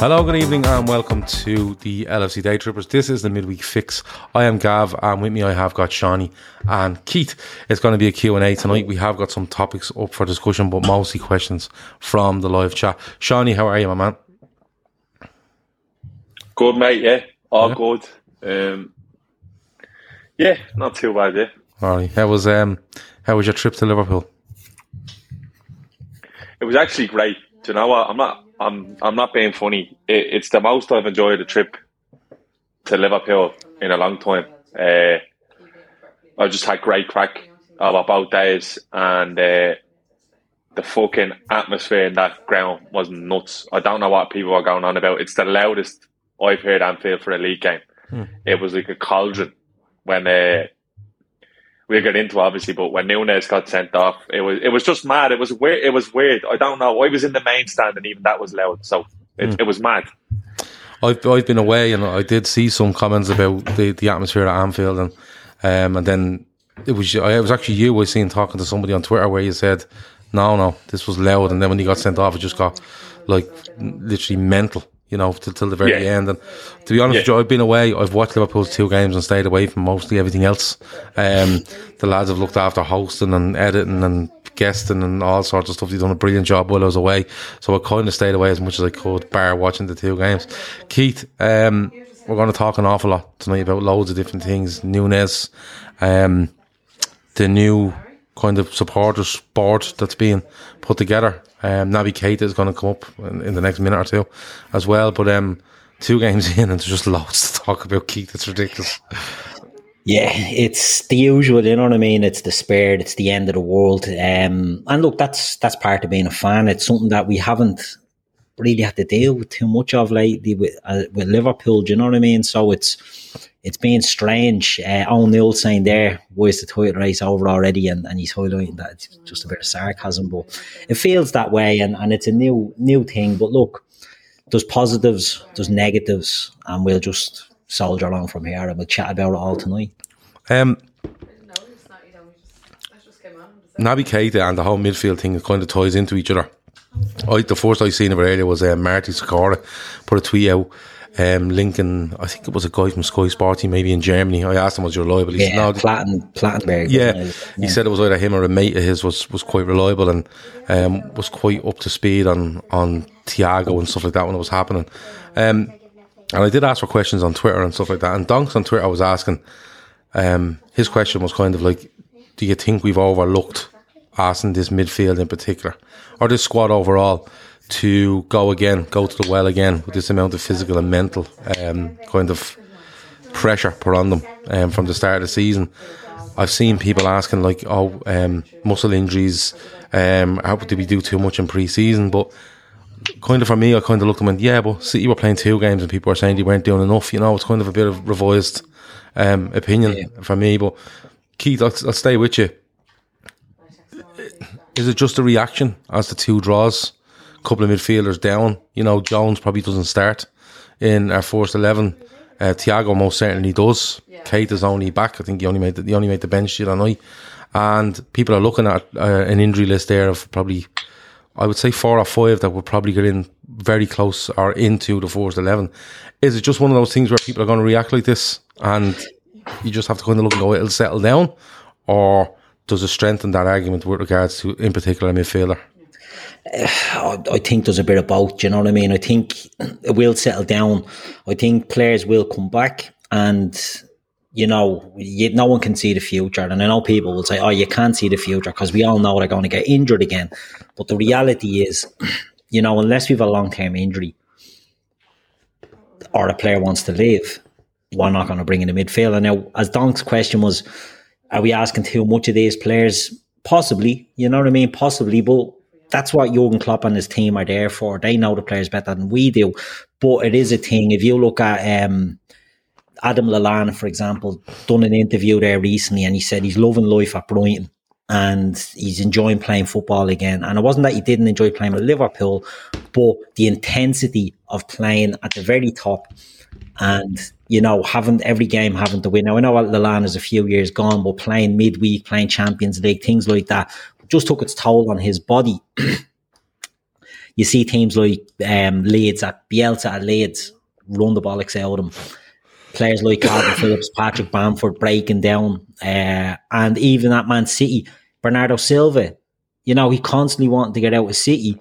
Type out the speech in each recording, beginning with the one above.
Hello, good evening, and welcome to the LFC Day Trippers. This is the midweek fix. I am Gav, and with me I have got Shawnee and Keith. It's going to be a Q&A tonight. We have got some topics up for discussion, but mostly questions from the live chat. Shawnee, how are you, my man? Good, mate, yeah. All yeah. good. Um, yeah, not too bad, yeah. All right. How was, um, how was your trip to Liverpool? It was actually great. Do you know what? I'm not I'm I'm not being funny. It, it's the most I've enjoyed a trip to Liverpool in a long time. Uh, I just had great crack of both days, and uh, the fucking atmosphere in that ground was nuts. I don't know what people are going on about. It's the loudest I've heard Anfield for a league game. Hmm. It was like a cauldron when uh, we'll get into obviously, but when Nunez got sent off, it was it was just mad. It was weird. It was weird. I don't know. I was in the main stand, and even that was loud. So it, mm. it was mad. I've I've been away, and I did see some comments about the, the atmosphere at Anfield, and um, and then it was it was actually you I seen talking to somebody on Twitter where you said, no, no, this was loud, and then when he got sent off, it just got like literally mental you know, till, till the very yeah. end. And to be honest yeah. with you, I've been away. I've watched Liverpool's two games and stayed away from mostly everything else. Um, the lads have looked after hosting and editing and guesting and all sorts of stuff. They've done a brilliant job while I was away. So I kind of stayed away as much as I could, bar watching the two games. Keith, um, we're going to talk an awful lot tonight about loads of different things. Nunez, um, the new kind of supporters board that's being put together. Um, Naby Keita is going to come up in, in, the next minute or two as well. But um, two games in, and there's just loads to talk about. Keith, it's ridiculous. Yeah, it's the usual. You know what I mean? It's despair. It's the end of the world. Um, and look, that's that's part of being a fan. It's something that we haven't really had to deal with too much of lately with uh, with Liverpool. Do you know what I mean? So it's it's been strange. Uh, O'Neill saying there, why is the title race over already? And, and he's highlighting that it's just a bit of sarcasm, but it feels that way, and, and it's a new new thing. But look, there's positives, there's negatives, and we'll just soldier along from here, and we'll chat about it all tonight. Um, Naby Keita and the whole midfield thing kind of ties into each other. I, the first I seen of it earlier was uh, Marty Sakara put a tweet out um, linking, I think it was a guy from Sky Sporty, maybe in Germany. I asked him, was you reliable? He yeah, said, no, Platten, Plettenberg. Yeah, yeah, he said it was either him or a mate of his was, was quite reliable and um, was quite up to speed on, on Thiago and stuff like that when it was happening. Um, and I did ask for questions on Twitter and stuff like that. And Donks on Twitter was asking, um, his question was kind of like, do you think we've overlooked asking this midfield in particular, or this squad overall? to go again, go to the well again with this amount of physical and mental um, kind of pressure put on them um, from the start of the season. I've seen people asking like, "Oh, um, muscle injuries. Um, how did we do too much in pre-season?" But kind of for me, I kind of looked at them and yeah, but City were playing two games and people were saying they weren't doing enough. You know, it's kind of a bit of revised um, opinion yeah. for me. But Keith, I'll, I'll stay with you. Is it just a reaction as the two draws? A couple of midfielders down. You know, Jones probably doesn't start in our first eleven. Uh, Thiago most certainly does. Yeah. Keita is only back. I think he only made the, he only made the bench the other night. And people are looking at uh, an injury list there of probably, I would say four or five that would probably get in very close or into the first 11. Is it just one of those things where people are going to react like this and you just have to kind of look and go, it'll settle down? Or does it strengthen that argument with regards to, in particular, a midfielder? I think there's a bit of both. you know what I mean? I think it will settle down. I think players will come back, and you know, you, no one can see the future. And I know people will say, "Oh, you can't see the future," because we all know they're going to get injured again. But the reality is, you know, unless we have a long term injury or a player wants to leave, we're not going to bring in a midfielder. Now, as Donk's question was, are we asking too much of these players? Possibly, you know what I mean? Possibly, but that's what Jurgen Klopp and his team are there for. They know the players better than we do. But it is a thing. If you look at um, Adam Lallana, for example, done an interview there recently, and he said he's loving life at Brighton and he's enjoying playing football again. And it wasn't that he didn't enjoy playing with Liverpool, but the intensity of playing at the very top and you know having every game having to win. Now I know Lallana is a few years gone, but playing midweek, playing Champions League, things like that just took its toll on his body. you see teams like um, Leeds at Bielsa at Leeds run the bollocks out of them. Players like Calvin Phillips, Patrick Bamford breaking down, uh, and even at Man City, Bernardo Silva. You know he constantly wanted to get out of City.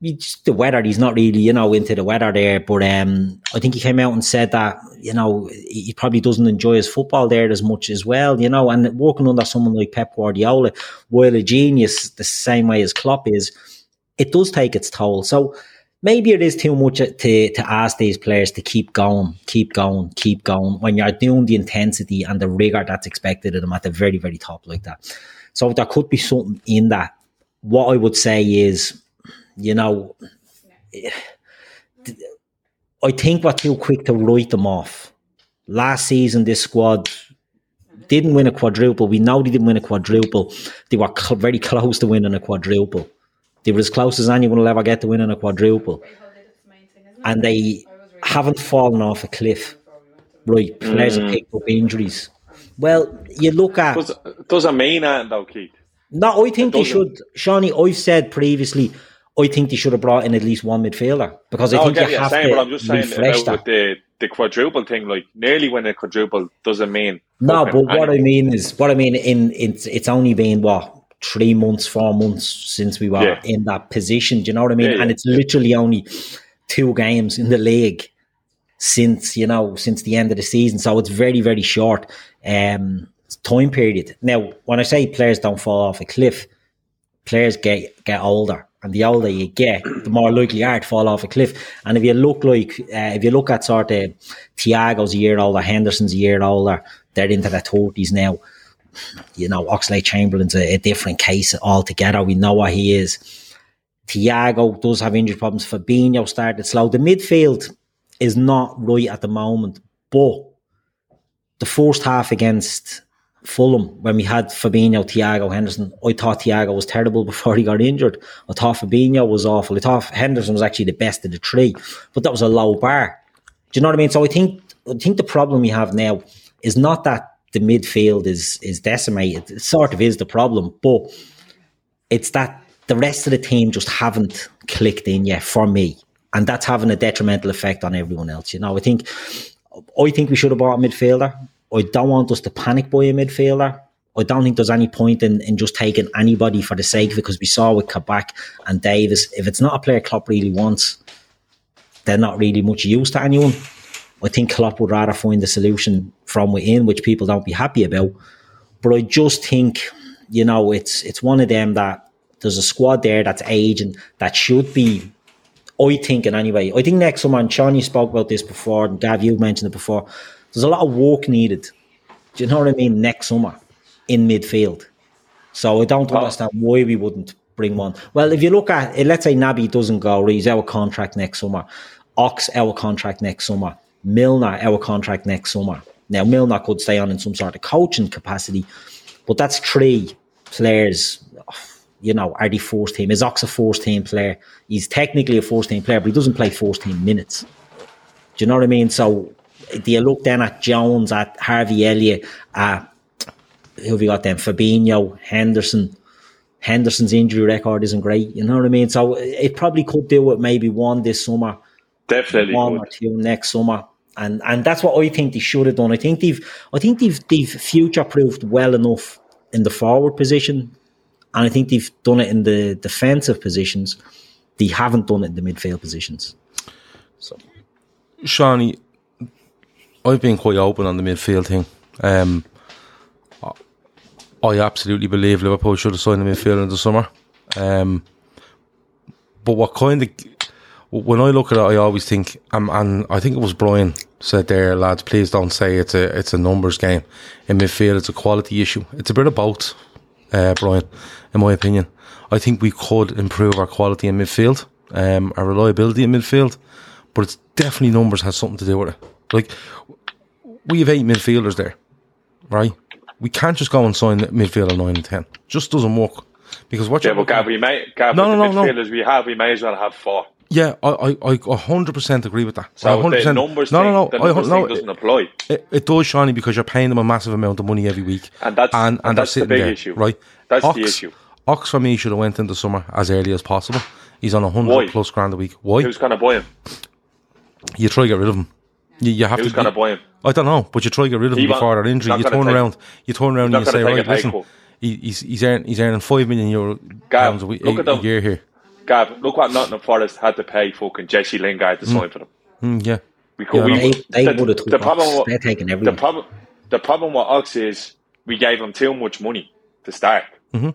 Just the weather, he's not really, you know, into the weather there. But um, I think he came out and said that, you know, he probably doesn't enjoy his football there as much as well, you know. And working under someone like Pep Guardiola, while a genius the same way as Klopp is, it does take its toll. So maybe it is too much to, to ask these players to keep going, keep going, keep going when you're doing the intensity and the rigor that's expected of them at the very, very top like that. So there could be something in that. What I would say is you know, I think we're too quick to write them off. Last season, this squad didn't win a quadruple. We know they didn't win a quadruple. They were cl- very close to winning a quadruple. They were as close as anyone will ever get to winning a quadruple. And they haven't fallen off a cliff. Right, players mm. picked up injuries. Well, you look at. Does, doesn't mean that, though, Keith. No, I think they should. Shawnee, I've said previously, I think they should have brought in at least one midfielder because I no, think I you have saying, to but I'm just saying about with the the quadruple thing. Like nearly when a quadruple doesn't mean no. But what I mean is, what I mean in it's it's only been what three months, four months since we were yeah. in that position. Do you know what I mean? Yeah, yeah. And it's literally only two games in the league since you know since the end of the season. So it's very very short um, time period. Now, when I say players don't fall off a cliff, players get get older and the older you get, the more likely you are to fall off a cliff. And if you look like, uh, if you look at sort of Thiago's a year older, Henderson's a year older, they're into their thirties now. You know, Oxlade Chamberlain's a, a, different case altogether. We know what he is. Thiago does have injury problems. Fabinho started slow. The midfield is not right at the moment, but the first half against Fulham when we had Fabinho, Thiago, Henderson. I thought Thiago was terrible before he got injured. I thought Fabinho was awful. I thought Henderson was actually the best of the three, but that was a low bar. Do you know what I mean? So I think I think the problem we have now is not that the midfield is is decimated. It sort of is the problem, but it's that the rest of the team just haven't clicked in yet for me, and that's having a detrimental effect on everyone else. You know, I think I think we should have bought a midfielder. I don't want us to panic buy a midfielder. I don't think there's any point in, in just taking anybody for the sake of it because we saw with Kabak and Davies, if it's not a player Klopp really wants, they're not really much use to anyone. I think Klopp would rather find the solution from within, which people don't be happy about. But I just think, you know, it's it's one of them that there's a squad there that's aging that should be I think in anyway. I think next summer, and you spoke about this before, and Gav, you mentioned it before. There's a lot of work needed. Do you know what I mean? Next summer in midfield. So I don't understand why we wouldn't bring one. Well, if you look at it, let's say Naby doesn't go, he's our contract next summer. Ox our contract next summer. Milner our contract next summer. Now Milner could stay on in some sort of coaching capacity, but that's three players. You know, are the first team? Is Ox a first team player? He's technically a first team player, but he doesn't play first team minutes. Do you know what I mean? So you look then at Jones, at Harvey Elliott, at who have you got then? Fabinho, Henderson. Henderson's injury record isn't great. You know what I mean? So it probably could do with maybe one this summer, Definitely. one would. or two next summer, and and that's what I think they should have done. I think they've I think they've they've future proofed well enough in the forward position, and I think they've done it in the defensive positions. They haven't done it in the midfield positions. So Shawnee, I've been quite open on the midfield thing. Um, I- absolutely believe Liverpool should have signed the midfield in the summer. Um, but what kind of when I look at it, I always think, um, and I think it was Brian said there, lads, please don't say it's a it's a numbers game. In midfield, it's a quality issue. It's a bit of both, uh, Brian, in my opinion. I think we could improve our quality in midfield, um, our reliability in midfield, but it's definitely numbers has something to do with it. Like we have eight midfielders there, right? We can't just go and sign midfielder nine and ten. Just doesn't work because what Yeah, but Gav, we may, Gav, No, no, the no, no. midfielders we have, we may as well have four. Yeah, I, I, I 100% agree with that. So 100%, the numbers no, thing, no, no, the I- numbers no, thing doesn't apply. it, it does, Shawnee, because you're paying them a massive amount of money every week, And that's- and, and they're that's the big there, issue. right? That's the issue. Ox for me should have went in the summer as early as possible. He's on a hundred plus grand a week. Why? Who's going to buy him? you try to get rid of him. You, you have Who's to. going to buy him? I don't know, but you try to get rid of He him won't- before their he's injury. not You turn take- around, you turn around and you say, right, listen, cut. he's he's earning he's earning five million euro Gav, pounds a, week, look a, at them. a year here. Gav, look what Nottingham Forest had to pay fucking Jesse Lingard to sign for them. Mm, yeah, We could, Yeah, we, They, they the, would have took the problem. wa- They're taking the problem. The problem with Ox is we gave him too much money to start. yeah.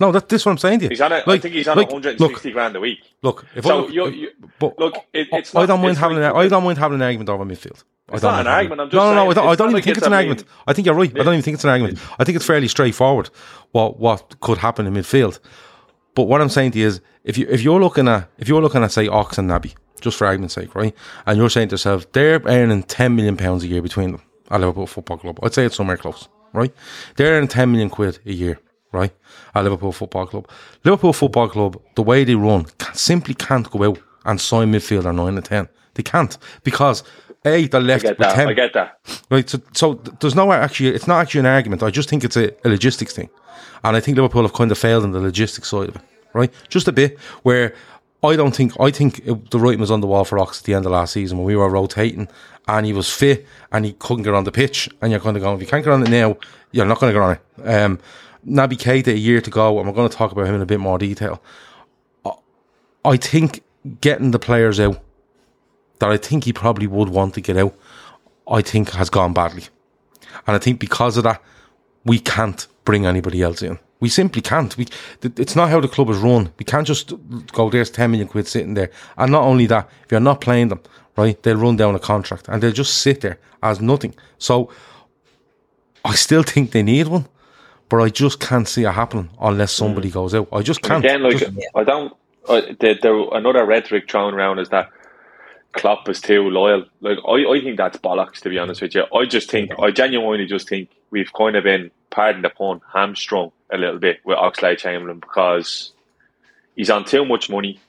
No, that this is what I'm saying to you. He's on. A, I Like- think he's on like, 160 grand a week. Look, look. If I So look, you, you but look, it, it's I not, don't mind having like- an, I don't mind having an argument over midfield. I It's don't not an argument. I'm just no, no, no. I don't, I don't even like think it's an a argument. mean- I think you're right. I don't even think it's an argument. I think it's fairly straightforward what what could happen in midfield. But what I'm saying to you is, if you if you're looking at if you're looking at say Ox and Naby, just for argument's sake, right, and you're saying to yourself they're earning 10 million pounds a year between them at Liverpool Football Club, I'd say it's somewhere close, right? They're earning 10 million quid a year, right, at Liverpool Football Club. Liverpool Football Club, the way they run, can, simply can't go out and sign midfielder nine and 10. They can't because a they're I get that. 10 I get that. Right, so, so there's no actually, it's not actually an argument. I just think it's a, a logistics thing. And I think Liverpool have kind of failed in the logistics side of it, right? Just a bit where I don't think, I think it, the writing was on the wall for Ox at the end of last season when we were rotating and he was fit and he couldn't get on the pitch. And you're kind of going, if you can't get on it now, you're not going to get on it. Um, Naby Keita a year to go, and we're going to talk about him in a bit more detail. I- think getting the players out that I think he probably would want to get out, I think has gone badly. And I think because of that, we can't bring anybody else in. We simply can't. We, it's not how the club is run. We can't just go, there's 10 million quid sitting there. And not only that, if you're not playing them, right, they'll run down a contract and they'll just sit there as nothing. So I still think they need one, but I just can't see it happening unless somebody goes out. I just can't. Again, like Just- I don't. Uh, the, the, another rhetoric thrown around is that Klopp is too loyal. Like I, I think that's bollocks. To be honest with you, I just think I genuinely just think we've kind of been, pardon the pun, hamstrung a little bit with Oxlade Chamberlain because he's on too much money.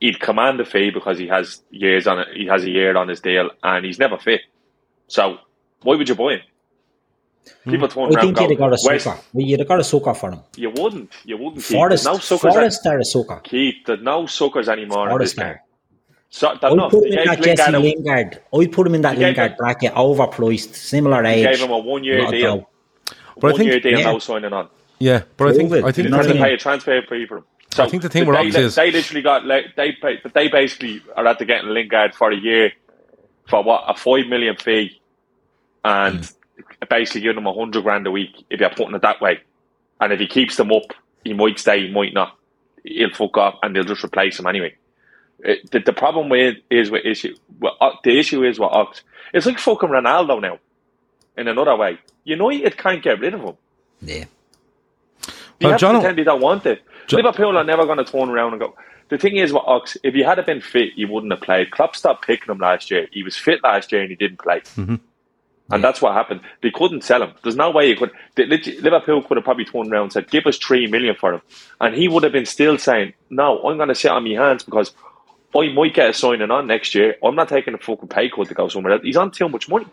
He'd command a fee because he has years on it. He has a year on his deal, and he's never fit. So why would you buy him? People turn I around think you'd have got a "Where's-" sucker. Well, you'd have got a sucker for him. You wouldn't. You wouldn't. Keith. Forest, There's no suckers. Forest are a sucker. Keith, there's no suckers anymore. Forest game. are. So, I'd not. put him in that Jesse Lingard, Lingard. I'd put him in that Lingard him- bracket, overpriced, similar age. gave him a one-year Lot deal. dough. But I one think- year deal, Yeah. no signing on. yeah, but I think, I think, They You the had to I thing- mean? pay a transfer fee for him. So I think the thing they, with Ox they, is- they literally got like, they pay, but they basically are at the getting Lingard for a year for what a five million fee, and Mm. Basically giving them a hundred grand a week if you're putting it that way. And if he keeps them up, he might stay, he might not. He'll fuck off, and they'll just replace him anyway. It, the, the problem with is with issue. Well, uh, the issue is what Ox. It's like fucking Ronaldo now. In another way, United can't get rid of him. Yeah. You Well, have John- to pretend you don't want it. Jo- Liverpool are never going to turn around and go. The thing is, with Ox, if he had been fit, he wouldn't have played. Klopp stopped picking him last year. He was fit last year and he didn't play. Mm-hmm. And that's what happened. They couldn't sell him. There's no way you could. they- Liverpool could have probably turned around and said, "Give us three million for him," and he would have been still saying, "No, I'm going to sit on my hands because I might get a signing on next year. I'm not taking a fucking pay cut to go somewhere else. He's on too much money.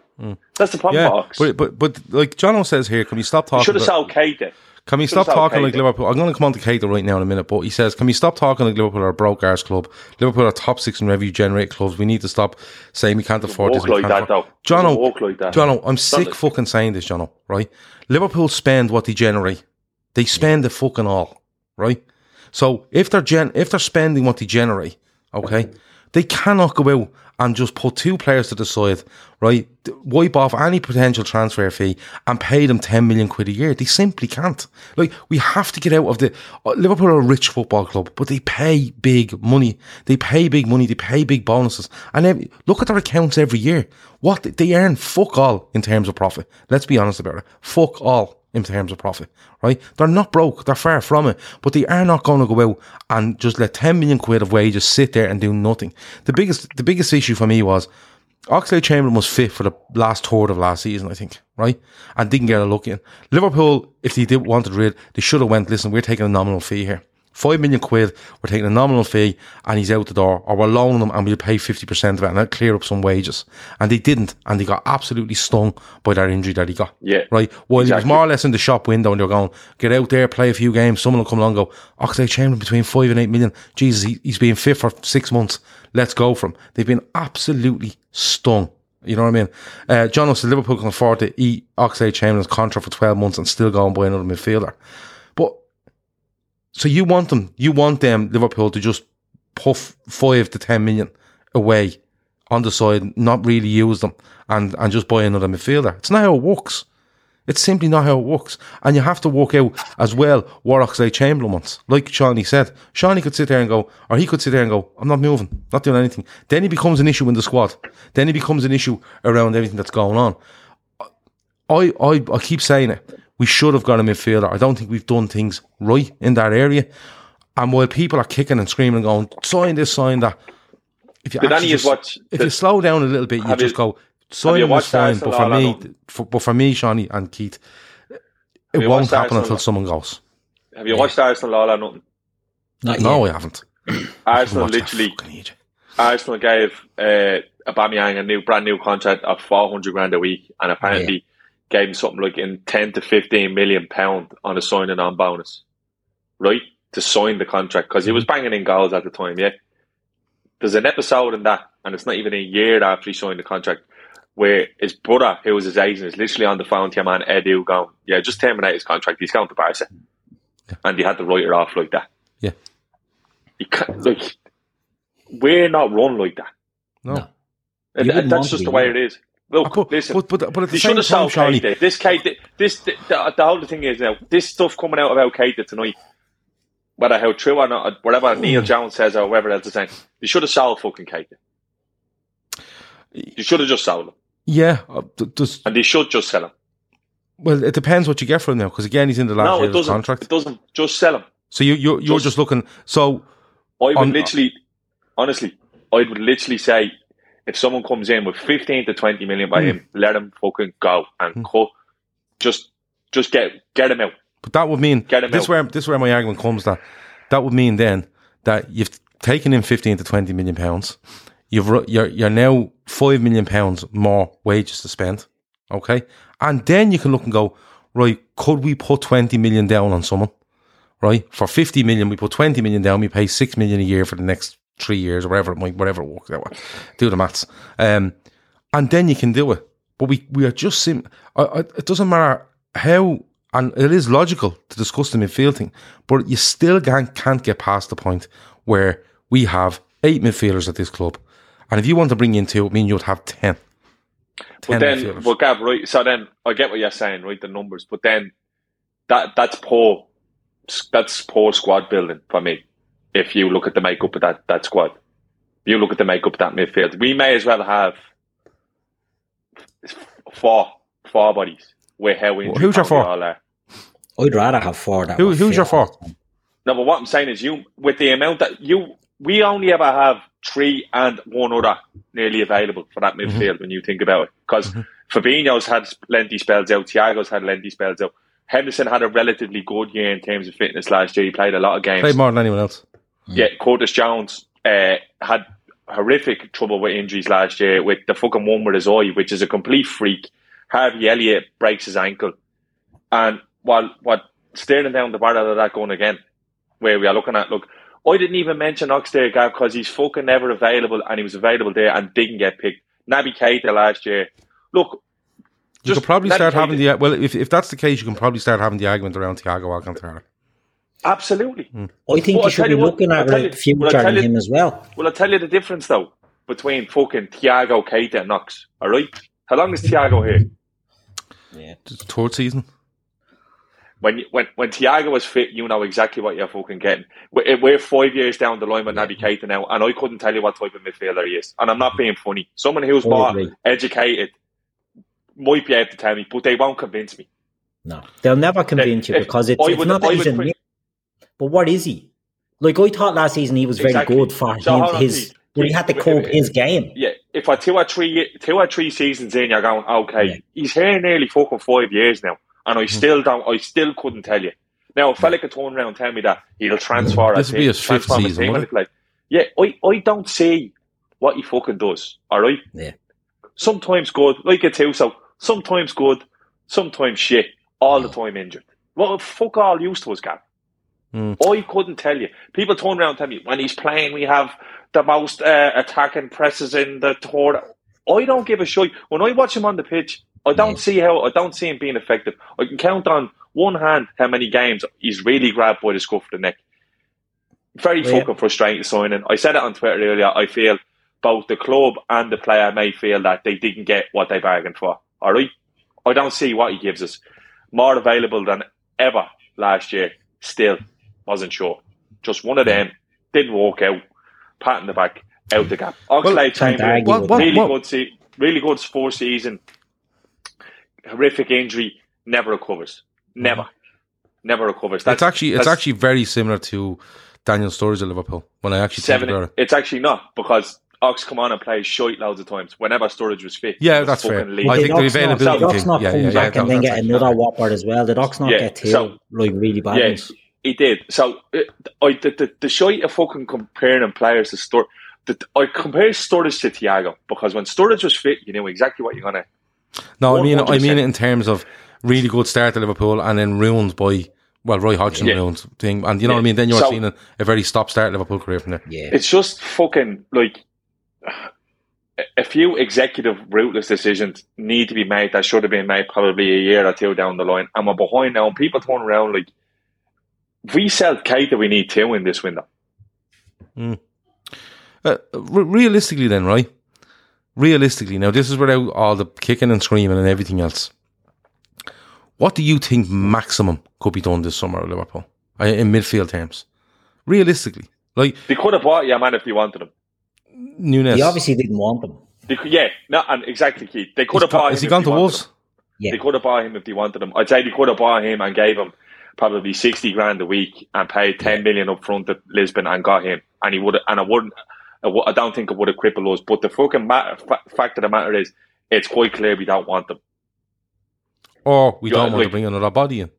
That's the problem, Mm. Yeah, but but but like Jono says here, can we stop talking? should have about- sold Keita. Can we stop talking like. Liverpool? I'm going to come on to Keita right now in a minute, but he says, can we stop talking like Liverpool are a broke arse club? Liverpool are top six in revenue generate clubs. We need to stop saying we can't afford this. walk like that, afford-" though. Jono, walk like that. Jono, I'm sick fucking saying this, Jono, right? Liverpool spend what they generate. They spend the fucking all, right? So if they're gen- if they're spending what they generate, okay, mm-hmm. They cannot go out and just put two players to the side, right? Wipe off any potential transfer fee and pay them ten million quid a year. They simply can't. Like we have to get out of the uh, Liverpool are a rich football club, but they pay big money. They pay big money. They pay big bonuses. And every, look at their accounts every year. What they earn, fuck all in terms of profit. Let's be honest about it. Fuck all in terms of profit, right? They're not broke, they're far from it, but they are not going to go out and just let 10 million quid of wages sit there and do nothing. The biggest, the biggest issue for me was Oxlade Chamberlain was fit for the last third of last season, I think, right? And didn't get a look in. Liverpool, if they did wanted rid, they should have went, listen, we're taking a nominal fee here. Five million quid, we're taking a nominal fee and he's out the door, or we're loaning him and we'll pay 50% of it and clear up some wages. And they didn't, and they got absolutely stung by that injury that he got. Yeah, Right? Well, he was more or less in the shop window and they're going, get out there, play a few games, someone will come along and go, Oxlade Chamberlain between five and eight million. Jesus, he, he's been fit for six months. Let's go for him. They've been absolutely stung. You know what I mean? Uh, John said Liverpool can afford to eat Oxlade Chamberlain's contract for 12 months and still go and buy another midfielder. So you want them, you want them, Liverpool, to just puff five to 10 million away on the side, not really use them and, and just buy another midfielder. It's not how it works. It's simply not how it works. And you have to work out as well what Oxlade Chamberlain wants. Like Shawnee said, Shawnee could sit there and go, or he could sit there and go, I'm not moving, not doing anything. Then he becomes an issue in the squad. Then he becomes an issue around everything that's going on. I, I, I keep saying it. We should have got a midfielder. I don't think we've done things right in that area. And while people are kicking and screaming and going, sign this, sign that. If you Did actually just- watch if the- you slow down a little bit, you just you- go, sign you him is watched fine. But for me, along? for, but for me, Shawnee and Keith, it won't happen Arsenal? until someone goes. Have you watched Arsenal all or nothing? Not No, yet. I haven't. Arsenal Watch that literally, fucking idiot. Arsenal gave uh, Aubameyang a new, brand new contract of four hundred grand a week, and apparently gave him something like in ten to fifteen million pound on a signing on bonus, right? To sign the contract because he was banging in goals at the time. Yeah, there's an episode in that, and it's not even a year after he signed the contract, where his brother, who was his agent, is literally on the phone to your man Edu going, "Yeah, just terminate his contract. He's going to Barca," and he had to write it off like that. Yeah. You can't like. We're not run like that. No. No. And wouldn't that's just the way it is. Look, But, listen. but, but, but at the same should have time, sold Keita. This Keita, this the, the, the whole thing is now. This stuff coming out about Keita tonight, whether how true or not, whatever mm. Neil Jones says or whatever else is saying, they should have sold fucking Keita. You should have just sold him, yeah, uh, and they should just sell him. well, it depends what you get from him now, because again, he's in the last No, year it of his doesn't. contract. It doesn't. Just sell him. So you, you, you're Just- just looking, so, I would On- uh, literally, honestly, I would literally say if someone comes in with fifteen to twenty million by Hmm. him, let him fucking go and cut. Just, just get get him out. But that would mean Get him this out. where this where my argument comes that that would mean then that you've taken in fifteen to twenty million pounds. You've you're you're now five million pounds more wages to spend. Okay, and then you can look and go right. Could we put twenty million down on someone? Right for fifty million, we put twenty million down. We pay six million a year for the next three years or whatever it might, whatever it works out. Do the maths, um, and then you can do it. But we we are just sim. I, I, it doesn't matter how, and it is logical to discuss the midfield thing, but you still can't, can't get past the point where we have eight midfielders at this club, and if you want to bring in two, it means you'd have ten. But then, but Gav, right? So then, I get what you're saying, right? The numbers, but then that that's poor. That's poor squad building for me. If you look at the makeup of that that squad, you look at the makeup of that midfield. We may as well have four four bodies with how injury Who's your four? I'd rather have four. That Who, who's fit. your four? No, but what I'm saying is, you with the amount that you, we only ever have three and one other nearly available for that mm-hmm. midfield when you think about it. Because mm-hmm. Fabinho's had lengthy spells out, Thiago's had lengthy spells out. Henderson had a relatively good year in terms of fitness last year. He played a lot of games. Played more than anyone else. Yeah, Curtis Jones uh, had horrific trouble with injuries last year with the fucking one with his eye, which is a complete freak. Harvey Elliott breaks his ankle. And while what staring down the barrel of that going again, where we are looking at, look, I didn't even mention Ox there, Gav, because he's fucking never available and he was available there and didn't get picked. Naby Keita last year. Look, You could probably Naby start Keita- having the well. If, if that's the case, you can probably start having the argument around Thiago Alcantara. Absolutely. Hmm. I think Well, you should tell be you what- looking I'll at tell the you- future well, in you- him as well. Well, I'll tell you the difference, though, between fucking Thiago, Keita and Ox. All right? How long is Thiago here? It's the third season. when you- when when Thiago was fit, you know exactly what you're fucking getting. We're, eh, we're five years down the line with Naby Keita now, and I couldn't tell you what type of midfielder he is. And I'm not being funny. Someone who's I more agree. educated might be able to tell me, but they won't convince me. No, they'll never convince you eh, because it's, I it's would- not I that he's a put- myth. But what is he? Like I thought last season he was very Exactly. good for So him, his Pete. when he had to Pete, cope his game. Yeah, if I two or three two or three seasons in, you're going okay. Yeah. He's here nearly fucking five years now, and Hmm. I still don't. I still couldn't tell you. Now, a fella could turn around and tell me that he'll transfer. This a will be team- his fifth a season, team won't and play. Yeah, I, I don't see what he fucking does. All right. Yeah. Sometimes good, like it too. So sometimes good, sometimes shit. All the time injured. Well, fuck all used to us, Gav. Hmm. I couldn't tell you. People turn around and tell me when he's playing, we have the most uh, attacking presses in the tour. I don't give a shit. When I watch him on the pitch, I don't Yeah. see how I don't see him being effective. I can count on one hand how many games he's really grabbed by the scruff of the neck. Very Yeah. fucking frustrating signing. I said it on Twitter earlier. I feel both the club and the player may feel that they didn't get what they bargained for. All right, I don't see what he gives us. More available than ever last year. Still wasn't sure. Just one of them didn't work out. Pat in the back, out the gap. Oxlade can't Chamberlain, argue What- what- really what- good, se- really good four season. Horrific injury, never recovers. Never, mm-hmm. never recovers. it's actually it's actually very similar to Daniel Sturridge at Liverpool. When I actually think seven. about it, It's actually not because Ox come on and plays shite loads of times. Whenever Sturridge was fit, Yeah, he was that's fair. fucking. I Did think the Ox not- availability did Ox thing- not yeah, come yeah, back yeah, and then get another whopper as well? Did Ox not Yeah, get two so- like really bad Yeah, ones? He did. So uh, I the, the, the shite of fucking comparing players to Sturridge. The, I compare Sturridge to Thiago because when Sturridge was fit, you knew exactly what you're gonna. No, I mean I mean it in terms of really good start to Liverpool and then ruined by well Roy Hodgson Yeah. ruined thing, and you know what I mean. Then you're So- seeing a, a very stop start Liverpool career from there. Yeah, It's just fucking like a- a few executive rootless decisions need to be made that should have been made probably a year or two down the line, and we're behind now. And people turn around like, if we sell Keita, we need two in this window. Uh, re- realistically, then, right? Realistically, now this is without all the kicking and screaming and everything else. What do you think maximum could be done this summer at Liverpool in midfield terms? Realistically, like They could have bought your man if they wanted him. Nunes. he obviously didn't want them. They yeah, no, and exactly, Keith. They could Is have go- bought him. Is he gone to Wolves? Yeah, They could have bought him if they wanted him. I'd say they could have bought him and gave him probably sixty grand a week and paid ten million up front at Lisbon and got him, and he would. And I wouldn't. I don't think it would have crippled us. But the fucking matter, fa- fact of the matter is, it's quite clear we don't want them. Or we Yeah, don't want to bring another body in.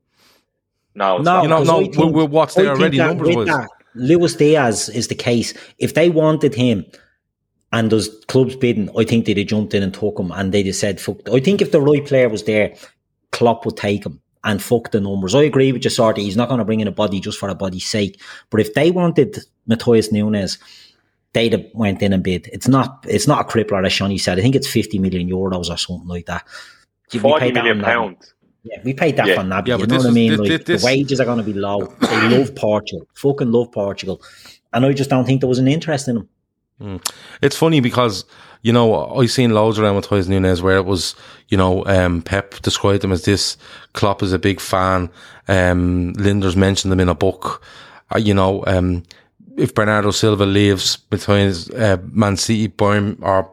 No, it's no. You know, 'cause no, I we're- think- we're what's I there already that numbers with that, Luis Diaz is the case. If they wanted him and those clubs bidding, I think they'd have jumped in and took him and they'd have said, fuck. I think if the right player was there, Klopp would take him and fuck the numbers. I agree with you, sort. He's not going to bring in a body just for a body's sake. But if they wanted Matheus Nunes, they'd have went in and bid. It's not, it's not a crippler, as Shawnee said. I think it's 50 million euros or something like that. We Forty paid that on Naby. pounds. Yeah, we paid that Yeah. for Naby. Yeah, you know what I is- mean? thi- like this- the wages are going to be low. They love Portugal, fucking love Portugal, and I just don't think there was an interest in him. Hmm. It's funny because you know I've seen loads around with Toys Nunes where it was you know um, Pep described him as this. Klopp is a big fan. Um, Lijnders mentioned him in a book. Uh, you know, um, if Bernardo Silva leaves between uh, Man City, Bayern, or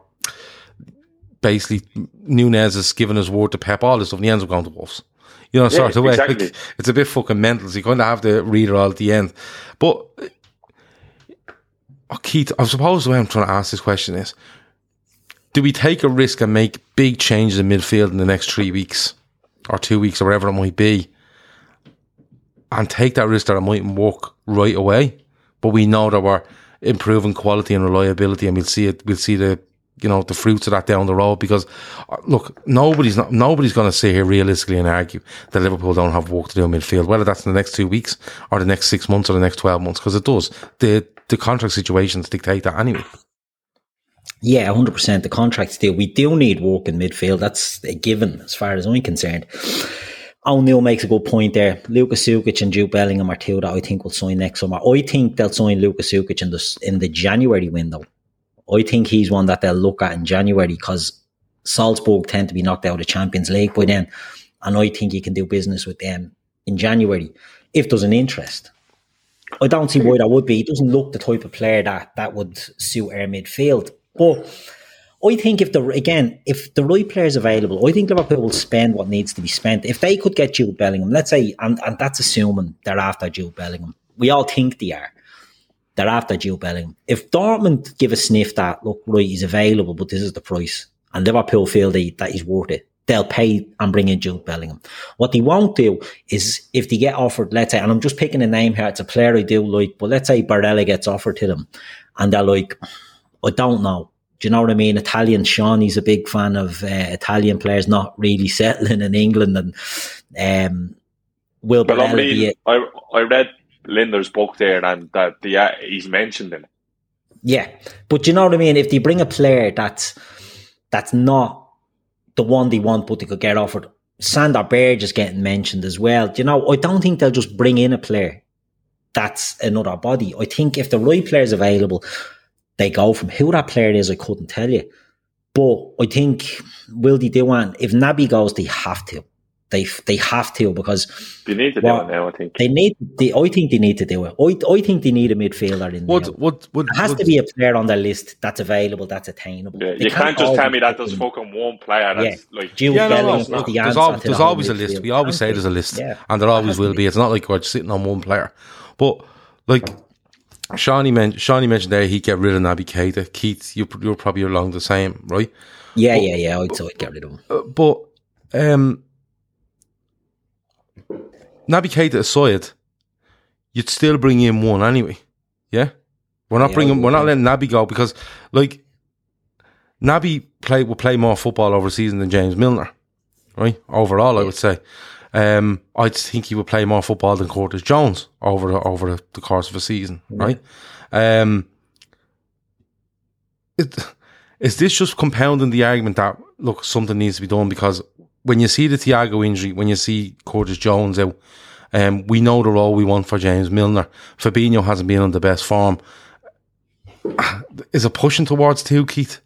basically Nunes has given his word to Pep, all this stuff, and he ends up going to Wolves. You know, sort Yeah, of way. exactly. Like, it's a bit fucking mental. So you kind of have to read it all at the end. But oh, Keith, I suppose the way I'm trying to ask this question is: Do we take a risk and make big changes in midfield in the next three weeks or two weeks or whatever it might be, and take that risk that it mightn't work right away? But we know that we're improving quality and reliability, and we'll see it. We'll see the you know the fruits of that down the road. Because uh, look, nobody's not nobody's going to sit here realistically and argue that Liverpool don't have work to do in midfield, whether that's in the next two weeks or the next six months or the next twelve months, because it does. The the contract situations dictate that anyway. Yeah, hundred percent. The contract deal. We do need work in midfield. That's a given, as far as I'm concerned. O'Neill makes a good point there. Lucas Sukic and Jude Bellingham are two that I think will sign next summer. I think they'll sign Lucas Sukic in the in the January window. I think he's one that they'll look at in January because Salzburg tend to be knocked out of Champions League by then, and I think you can do business with them in January if there's an interest. I don't see why that would be. He doesn't look the type of player that that would suit our midfield. But I think if the again, if the right player is available, I think Liverpool will spend what needs to be spent. If they could get Jude Bellingham, let's say, and, and that's assuming they're after Jude Bellingham. We all think they are. They're after Jude Bellingham. If Dortmund give a sniff that look right, he's available, but this is the price, and Liverpool feel they, that he's worth it, they'll pay and bring in Jude Bellingham. What they won't do is if they get offered, let's say, and I'm just picking a name here, it's a player I do like, but let's say Barella gets offered to them, and they're like, I don't know. Do you know what I mean? Italian Sean, he's a big fan of uh, Italian players not really settling in England, and um, will But I mean, I I read Lijnders' book there, and that the uh, he's mentioned in it. Yeah, but you know what I mean. If they bring a player that's that's not the one they want, but they could get offered, Sander Berge is getting mentioned as well. Do you know? I don't think they'll just bring in a player that's another body. I think if the right player is available, they go from who that player is. I couldn't tell you, but I think will they do one? If Naby goes, they have to. They they have to because You need to do it now. I think. they need. They, I think they need to do it. I, I think they need a midfielder in there. Would would would, There has would- to be a player on their list that's available, that's attainable. Yeah, you can't just tell me that there's fucking- fucking one player that's like. Jude Yeah, no, no, no. the There's, answer al- to the there's whole always a list. We always say there's a list, Yeah. and there There always will be. It's not like we're sitting on one player. But like Shawnee, men- Shawnee mentioned there, he'd get rid of Naby Keita. Keith, you, you're probably along the same, right? Yeah, yeah, yeah. I'd say I'd get rid of him. Uh, but um, Naby Keita aside, you'd still bring in one anyway. Yeah, we're not Yeah, bringing, we're not letting Naby go because like Naby play will play more football over season than James Milner, right? Overall, I would say. Um, I think he would play more football than Curtis Jones over the, over the, course of a season, right? Um, it, is this just compounding the argument that look something needs to be done because when you see the Thiago injury, when you see Curtis Jones out, um, we know the role we want for James Milner. Fabinho hasn't been in the best form. Is it pushing towards two, Keith?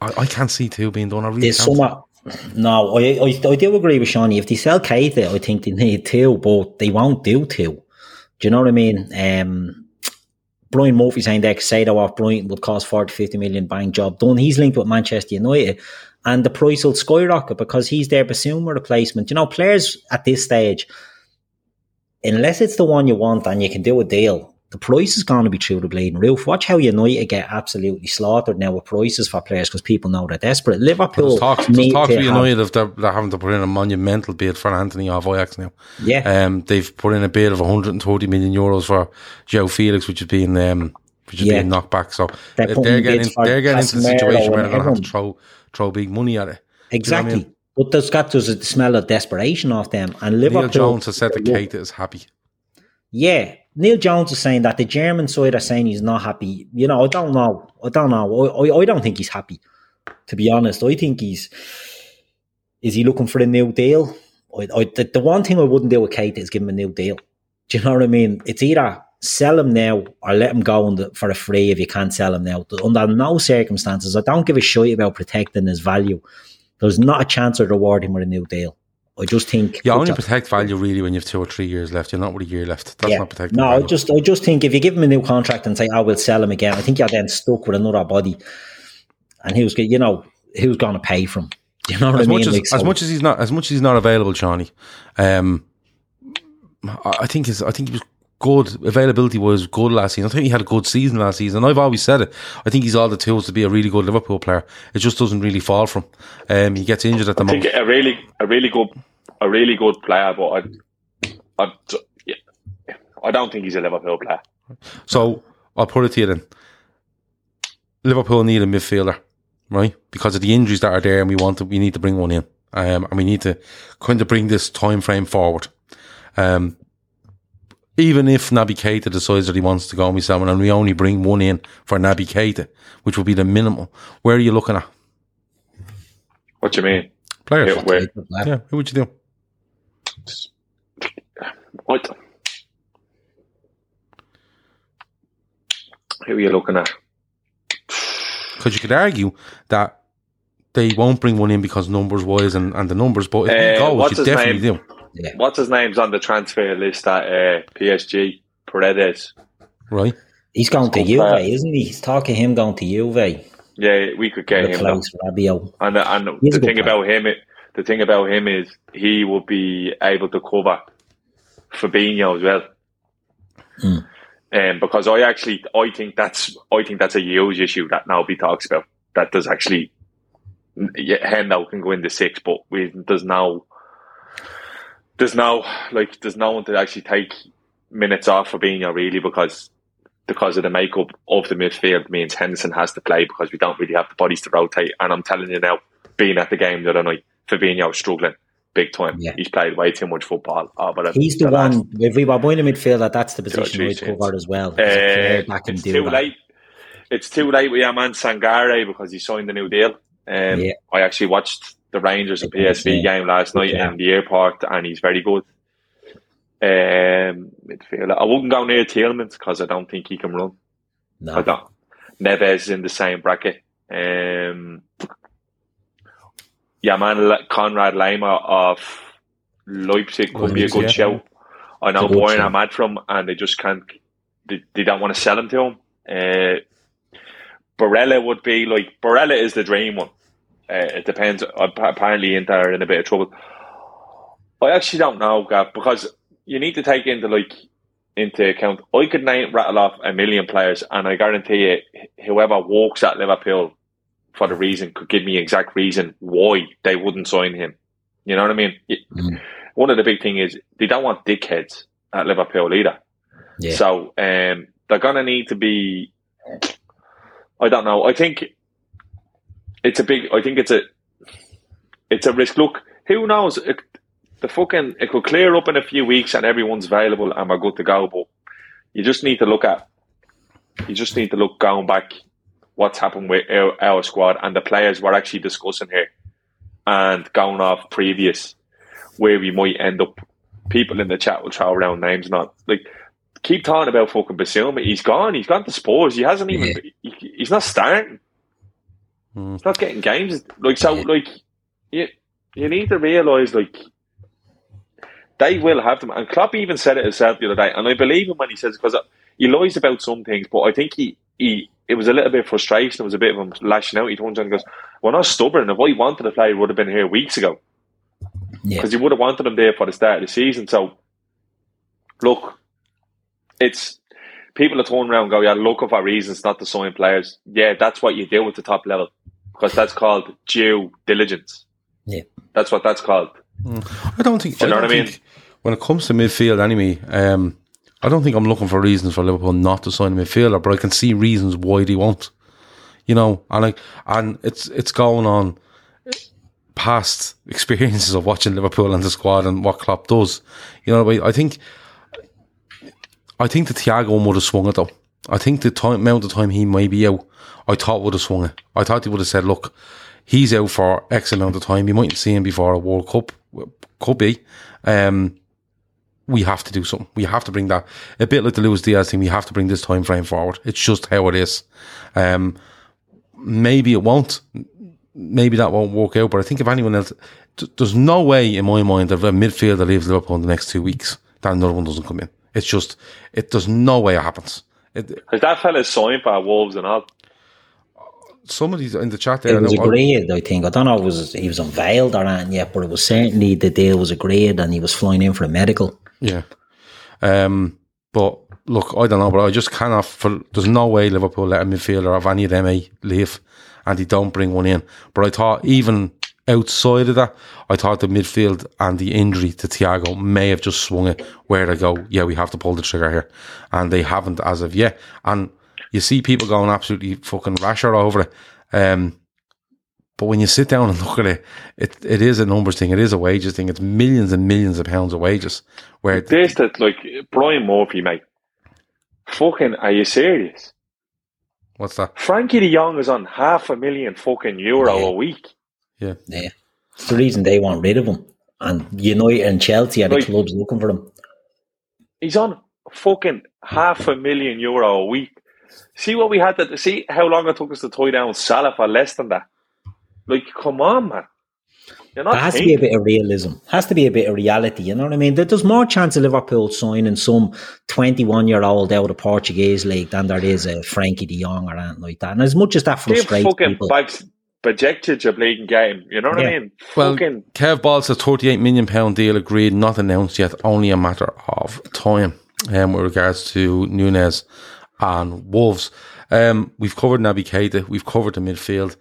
I, I can't see two being done. I really There's can't. some. No, I, I I do agree with Shawnee. If they sell Keita, I think they need two, but they won't do two. Do you know what I mean? Um, Brian Murphy saying that Caicedo off Brighton would cost 40, 50 million bang job done. He's linked with Manchester United and the price will skyrocket because he's their Bissouma replacement. You know, players at this stage, unless it's the one you want and you can do a deal, the price is going to be through the bleeding roof. Watch how United get absolutely slaughtered now with prices for players because people know they're desperate. Liverpool There's talks, there's talks to have- United of they're, they're having to put in a monumental bid for Antony of Ajax now. Yeah. Um, they've put in a bid of 130 million euros for João Félix, which is being um, which is Yeah. being knocked back. So They're they're, getting in, they're getting into the situation where they're going to have to throw throw big money at it. Exactly. I mean? But there's got there's a smell of desperation off them. And Liverpool. Neil Jones has said that Look, Keita is happy. Yeah. Neil Jones is saying that the German side are saying he's not happy. You know, I don't know. I don't know. I, I, I don't think he's happy. To be honest, I think he's. Is he looking for a new deal? I, I, the, the one thing I wouldn't do with Keita is give him a new deal. Do you know what I mean? It's either sell him now or let him go the, for a free if you can't sell him now. Under no circumstances, I don't give a shit about protecting his value. There's not a chance of rewarding him with a new deal. I just think You only protect value really when you have two or three years left. You're not with a year left. That's yeah. not protecting No, I just I just think if you give him a new contract and say, "I will sell him again," I think you're then stuck with another body, and who's you know who's going to pay for him? You know what as I mean? much as, Like, as much as he's not as much as he's not available, Johnny. Um, I I think his I think he was good availability was good last season. I think he had a good season last season. I've always said it. I think he's all the tools to be a really good Liverpool player. It just doesn't really fall from. Um, he gets injured at the I think moment. a really, a really good, a really good player, but I, I, I don't think he's a Liverpool player. So I'll put it to you then. Liverpool need a midfielder, right? Because of the injuries that are there, and we want to, we need to bring one in, um, and we need to kind of bring this time frame forward. Um, even if Naby Keita decides that he wants to go with someone, and we only bring one in for Naby Keita, which would be the minimal. Where are you looking at What do you mean? players? Yeah, where- Yeah, who would you do? What? Who are you looking at? Because you could argue that they won't bring one in because numbers wise and, and the numbers, but if Uh, goes, you definitely name? do, What's his name's on the transfer list at uh, PSG? Paredes. right? He's going to Good Juve, player. isn't he? He's talking him going to Juve. Yeah, we could get The him. Klaus Rabiot. And and He's the thing player. about him, the thing about him is he will be able to cover Fabinho as well. Hmm. Um, because I actually, I think that's, I think that's a huge issue that now nobody talks about. That does actually, yeah, Hendo can go into six, but we there's no, there's no like, there's no one to actually take minutes off for Fabinho really because because of the makeup of the midfield means Henderson has to play because we don't really have the bodies to rotate. And I'm telling you now, being at the game the other night, Fabinho was struggling big time. Yeah. He's played way too much football. Oh, but He's the last- one. If we were going to midfielder, that's the position seasons. covered as well. There's a player Uh, it's do too that. late. It's too late with your man Sangare because he signed the new deal. Um, Yeah. I actually watched the Rangers and. PSV game last night Yeah. in the airport, and he's very good. Um, midfielder. I wouldn't go near Tielemans because I don't think he can run. I No. don't. Neves is in the same bracket. Um, yeah, man, Konrad Laimer of Leipzig could be a good yeah. shout. I know Bayern are mad from him and they just can't, they, they don't want to sell him to him. Uh, Barella would be like, Barella is the dream one. Uh, it depends. Apparently, Inter are in a bit of trouble. I actually don't know, Gav, because you need to take into like into account. I could name rattle off a million players, and I guarantee you, whoever walks at Liverpool for the reason could give me exact reason why they wouldn't sign him. You know what I mean? Mm. One of the big thing is they don't want dickheads at Liverpool either. Yeah. So um, they're gonna need to be. I don't know. I think it's a big. I think it's a. It's a risk. Look, who knows? It, the fucking it could clear up in a few weeks and everyone's available and we're good to go. But you just need to look at. You just need to look going back. What's happened with our, our squad and the players we're actually discussing here, and going off previous, where we might end up. People in the chat will throw around names, not like keep talking about fucking Bissouma. He's gone. He's gone to Spurs. He hasn't even. He, he's not starting. Mm. He's not getting games. Like so, Yeah. like you, you need to realize like they will have them. And Klopp even said it himself the other day, and I believe him when he says because he lies about some things, but I think he he. It was a little bit of frustration. It was a bit of him lashing out. He turns around and goes, "We're not stubborn. If I wanted to play, would have been here weeks ago." Yeah. because you would have wanted him there for the start of the season. So, look, it's people are turning around and go, yeah, looking for reasons not to sign players. Yeah, that's what you do at the top level because that's called due diligence. Yeah. That's what that's called. I don't think. Do you know I what don't I mean? When it comes to midfield, anyway, um, I don't think I'm looking for reasons for Liverpool not to sign a midfielder, but I can see reasons why they won't. You know, and like, and it's it's going on past experiences of watching Liverpool and the squad and what Klopp does. You know, I I think, I think the Thiago one would have swung it though. I think the time, amount of time he may be out, I thought would have swung it. I thought he would have said, look, he's out for X amount of time. You mightn't see him before a World Cup. Could be. Um, we have to do something. We have to bring that a bit like the Luis Diaz thing. We have to bring this time frame forward. It's just how it is. Um, maybe it won't. Maybe that won't work out. But I think if anyone else, there's no way in my mind that a midfielder leaves Liverpool in the next two weeks that another one doesn't come in. It's just it. There's no way it happens. It, Because that fella's signed for Wolves and all. somebody in the chat there. It was I agreed, I think. I don't know if it was he was unveiled or anything yet, but it was certainly the deal was agreed and he was flying in for a medical. Yeah. Um, but look, I don't know, but I just cannot. For, there's no way Liverpool let a midfielder of any of them eight leave, and he don't bring one in. But I thought even outside of that, I thought the midfield and the injury to Thiago may have just swung it where they go. Yeah, we have to pull the trigger here, and they haven't as of yet. And you see people going absolutely fucking rasher over it. Um, but when you sit down and look at it, it it is a numbers thing. It is a wages thing. It's millions and millions of pounds of wages. Where This that like Brian Murphy, mate. Fucking, are you serious? what's that? Frenkie de Jong is on half a million fucking euro Yeah. a week. Yeah. Yeah. It's the reason they want rid of him. And United and Chelsea are the Right. clubs looking for him. He's on fucking half a million euro a week. See what we had to see how long it took us to tie down Salah for less than that. Like, come on, man. There has to be a bit of realism. Has to be a bit of reality. You know what I mean? There's more chance of Liverpool signing some 21 year old out of Portuguese league than there is a Frenkie de Jong or anything like that. And as much as that Give frustrates fucking people, bags Bajcetic a bleeding game. You know what Yeah. I mean? Well, fucking Kev Ball says £38 million deal agreed, not announced yet, only a matter of time um, with regards to Nunes and Wolves. Um, we've covered Naby Keita, we've covered the midfield.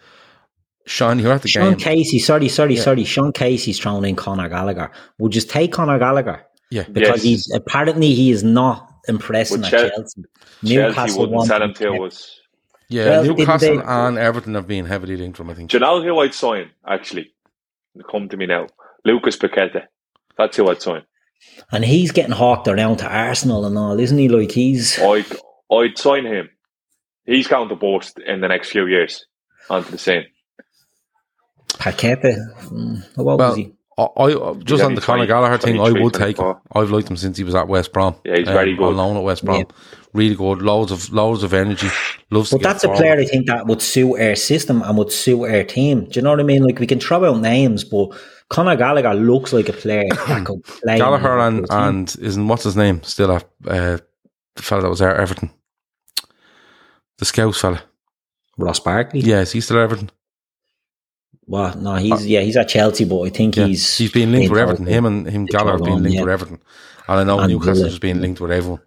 Sean, you're at the game. Sean game. Casey, sorry, sorry, sorry. Sean Casey's thrown in Conor Gallagher. Would you take Conor Gallagher? yeah. Because Yes. he's apparently he is not impressing Well, at Chelsea. Chelsea Newcastle wouldn't sell him him till kept. was. Yeah, Well, Newcastle they- and Everton have been heavily linked from, I think. Do you know who I'd sign, actually? Come to me now. Lucas Paqueta. That's who I'd sign. And he's getting hawked around to Arsenal and all, isn't he? Like he's I'd, I'd sign him. He's going to burst in the next few years onto the scene. Paqueta. Mm, what Well, was he? I, I just on the Conor Gallagher thing, I 23, would take him. I've liked him since he was at West Brom. Yeah, he's very good. On loan at West Brom, really good. Loads of loads of energy. Loves to But get that's a forward. player I think that would suit our system and would suit our team. Do you know what I mean? Like we can throw out names, but Conor Gallagher looks like a player that could play. Gallagher and and isn't what's his name still a uh, the fella that was there at Everton, the Scouts fella. Ross Barkley. Yes, he's still at Everton? Well, no, he's yeah, he's at Chelsea, but I think Uh, Yeah, he's he's being linked with Everton. Him and him Gallagher have been linked yeah. with Everton, and I know And Newcastle Villa. been linked with everyone.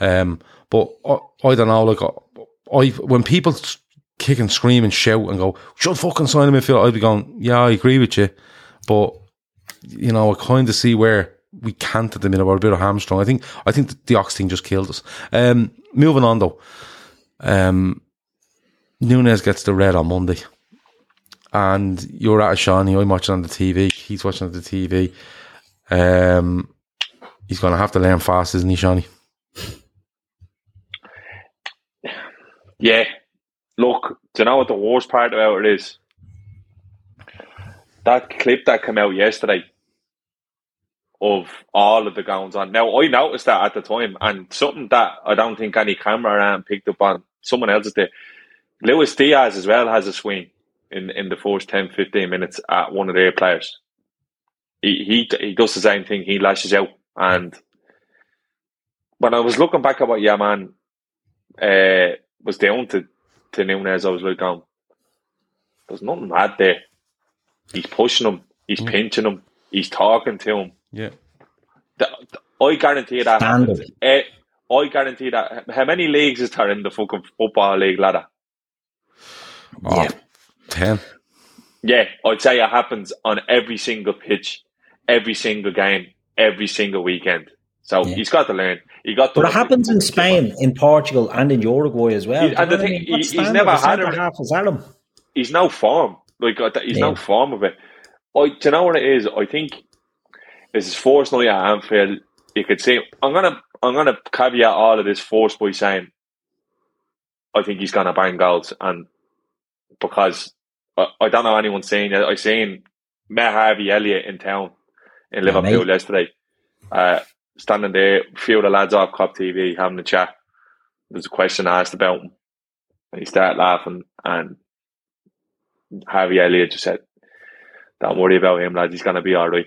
Um, but I, I don't know. Like I, when people kick and scream and shout and go, "Should fucking sign him midfield," I'd be going, "Yeah, I agree with you," but you know, I kind of see where we can't at the minute. We're a bit of hamstrung. I think I think the, the ox thing just killed us. Um, moving on though, um, Nunez gets the red on Monday, and you're at a Shawnee. I'm watching on the TV. He's watching on the TV. Um, he's going to have to learn fast, isn't he, Shawnee? Yeah. Look, do you know what the worst part about it is? That clip that came out yesterday of all of the goings on. Now, I noticed that at the time, and something that I don't think any camera around picked up on, someone else did. Luis Diaz as well has a swing in, in the first 10, 15 minutes at one of their players. He, he, he does the same thing, he lashes out. And when I was looking back at what Yaman uh, was down to, to Nunez, I was like, um, there's nothing mad there. He's pushing him, he's pinching him, he's talking to him. Yeah. The, the- I guarantee that Standard. happens. Eh, I guarantee that. How many leagues is there in the fucking football league ladder? Oh, Yeah. 10. Yeah, I'd say it happens on every single pitch, every single game, every single weekend. So Yeah. he's got to learn. He got to. But it happens in Spain, in Portugal, and in Uruguay as well. He- and the what I thing, mean? he- What's he's never had centre a- half is Adam. He's no form. Like uh, he's Yeah. no form of it. I, do you know what it is? I think this is first night at Anfield. You could say I'm gonna I'm gonna caveat all of this force by saying I think he's gonna bang goals, and because I, I don't know anyone saying it. I seen met Harvey Elliott in town in Liverpool yesterday, uh, standing there, a few of the lads off Cop TV having a chat. There's a question asked about him, and he started laughing, and Harvey Elliott just said, "Don't worry about him, lads. He's gonna be all right,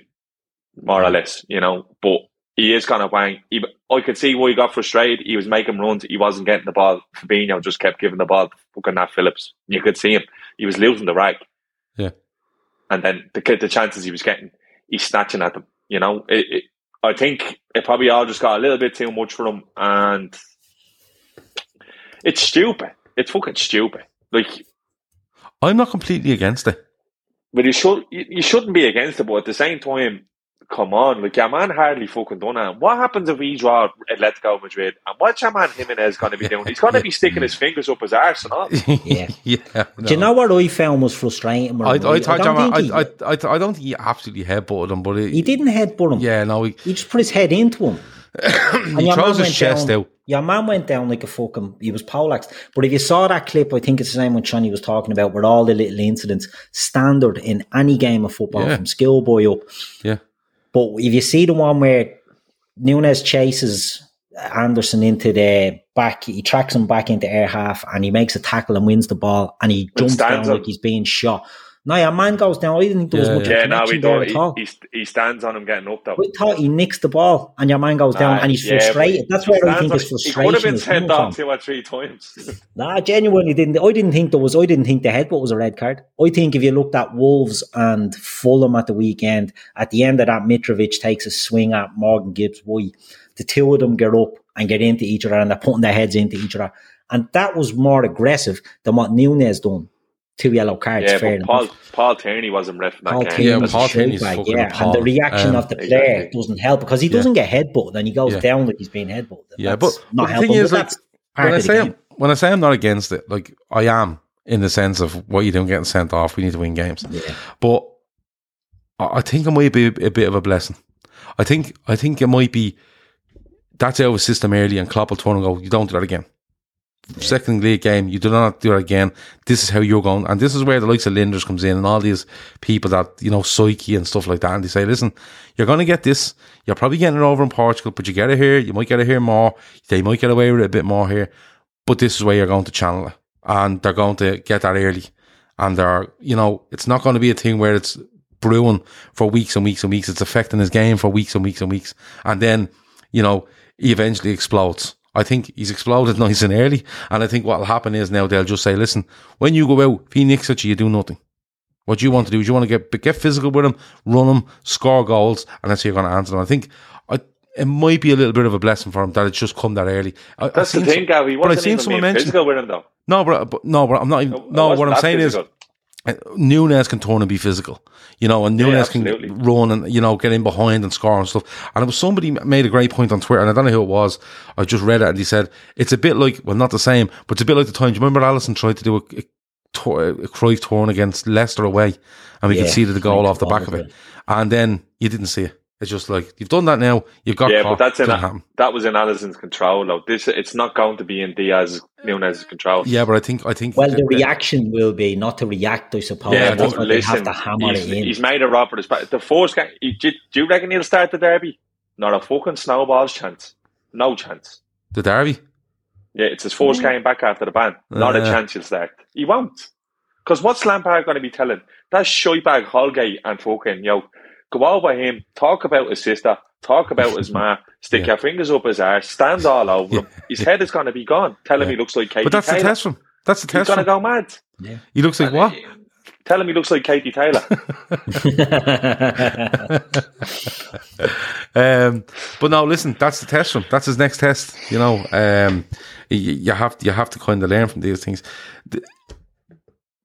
more or less, you know." But he is kind of wang. He, I could see why he got frustrated. He was making runs. He wasn't getting the ball. Fabinho just kept giving the ball to fucking Nat Phillips. You could see him. He was losing the rag. Yeah. And then the the chances he was getting, he's snatching at them. You know, it, it, I think it probably all just got a little bit too much for him, and it's stupid. It's fucking stupid. Like I'm not completely against it. But you should you, you shouldn't be against it, but at the same time, come on, like your man hardly fucking done it. What happens if we draw Atletico Madrid? And what's your man Giménez going to be doing? He's going to be sticking his fingers up his arse and all. Yeah. yeah. Do you know what I found was frustrating? I, I, Rory? thought, don't I, think he, I, I, I don't think he absolutely headbutted him, but he, he didn't headbutt him. Yeah, no, he, He just put his head into him. And he your throws man his went chest down, out. Your man went down like a fucking. He was poleaxed. But if you saw that clip, I think it's the same one Johnny was talking about, where all the little incidents standard in any game of football, Yeah. from schoolboy up. Yeah. But if you see the one where Nunez chases Anderson into the back, he tracks him back into air half, and he makes a tackle and wins the ball, and he jumps down him. like he's being shot. No, your man goes down. I didn't think there was Yeah, much yeah. Yeah, no, connection he, there don't, at all. he, he, he stands on him getting up though. We thought he nicks the ball and your man goes down Ah, and he's yeah, frustrated. That's where I think on- his He could have been is sent coming two or three times. Nah, genuinely didn't. I didn't think there was. I didn't think the headbutt was a red card. I think if you looked at Wolves and Fulham at the weekend, at the end of that, Mitrovic takes a swing at Morgan Gibbs. Why? The two of them get up and get into each other, and they're putting their heads into each other, and that was more aggressive than what Nunez done. Two yellow cards, yeah, fair but Paul, enough. Paul Tierney wasn't ref in that Paul game. Tierney Yeah, was Paul a Tierney's fucking yeah, and the reaction Um, of the player Exactly. doesn't help because he doesn't get headbutted and he goes Yeah. down like he's being headbutted. Yeah, That's but, not but the helping. thing is, but like, that's part when I of the say. I'm, when I say I'm not against it, like I am in the sense of what you're doing getting sent off. We need to win games, Yeah. but I I think it might be a bit of a blessing. I think I think it might be that's out of the system early, and Klopp will turn and go, "You don't do that again." Second league game, you do not do it again. This is how you're going, and this is where the likes of Lijnders comes in, and all these people that you know, psyche and stuff like that, and they say, "Listen, you're going to get this. You're probably getting it over in Portugal, but you get it here. You might get it here more. They might get away with it a bit more here, but this is where you're going to channel it, and they're going to get that early, and they're, you know, it's not going to be a thing where it's brewing for weeks and weeks and weeks. It's affecting his game for weeks and weeks and weeks, and then, you know, he eventually explodes. I think he's exploded nice and early. And I think what will happen is now they'll just say, listen, when you go out, if he nicks at you, you do nothing. What you want to do is you want to get get physical with him, run him, score goals, and that's how you're going to answer them. I think I, it might be a little bit of a blessing for him that it's just come that early. I, That's I've the thing, some- Gav. He but I've seen someone mention physical with him though. no, but, but no, but I'm not. Even, It no, what I'm saying physical. is Nunez can turn and be physical, you know, and Nunez can absolutely. run and you know get in behind and score and stuff. And it was somebody made a great point on Twitter, and I don't know who it was. I just read it, and he said it's a bit like well, not the same, but it's a bit like the time. Do you remember Alisson tried to do a, a, a Cruyff turn against Leicester away, and we Yeah, could see the goal off the back of goal, it, and then you didn't see it. It's just like you've done that now. You've got Yeah, caught. but that's in a, that was in Alisson's control. Though this, it's not going to be in Diaz Nunez' control. Yeah, but I think I think Well, the that- reaction will be not to react, I suppose. Yeah, That's but why they have listen, to hammer he's, it in. he's made a run for his. The force game, he, do, do you reckon he'll start the derby? Not a fucking snowball's chance. No chance. the derby. Yeah, it's his first game back after the ban. Not a Uh. chance he'll start. He won't. Because what's Lampard going to be telling? That shitebag Holgate and fucking, yo, go over him, talk about his sister, talk about his ma, stick Yeah. your fingers up his arse, stand all over him. His head is going to be gone. Tell him he looks like Katie But that's Taylor. the test from. That's the test. He's test going to go mad. Yeah. He looks like what? Tell him he looks like Katie Taylor. Um, but no, listen, that's the test from. That's his next test. You know, um, you, you have to, you have to kind of learn from these things.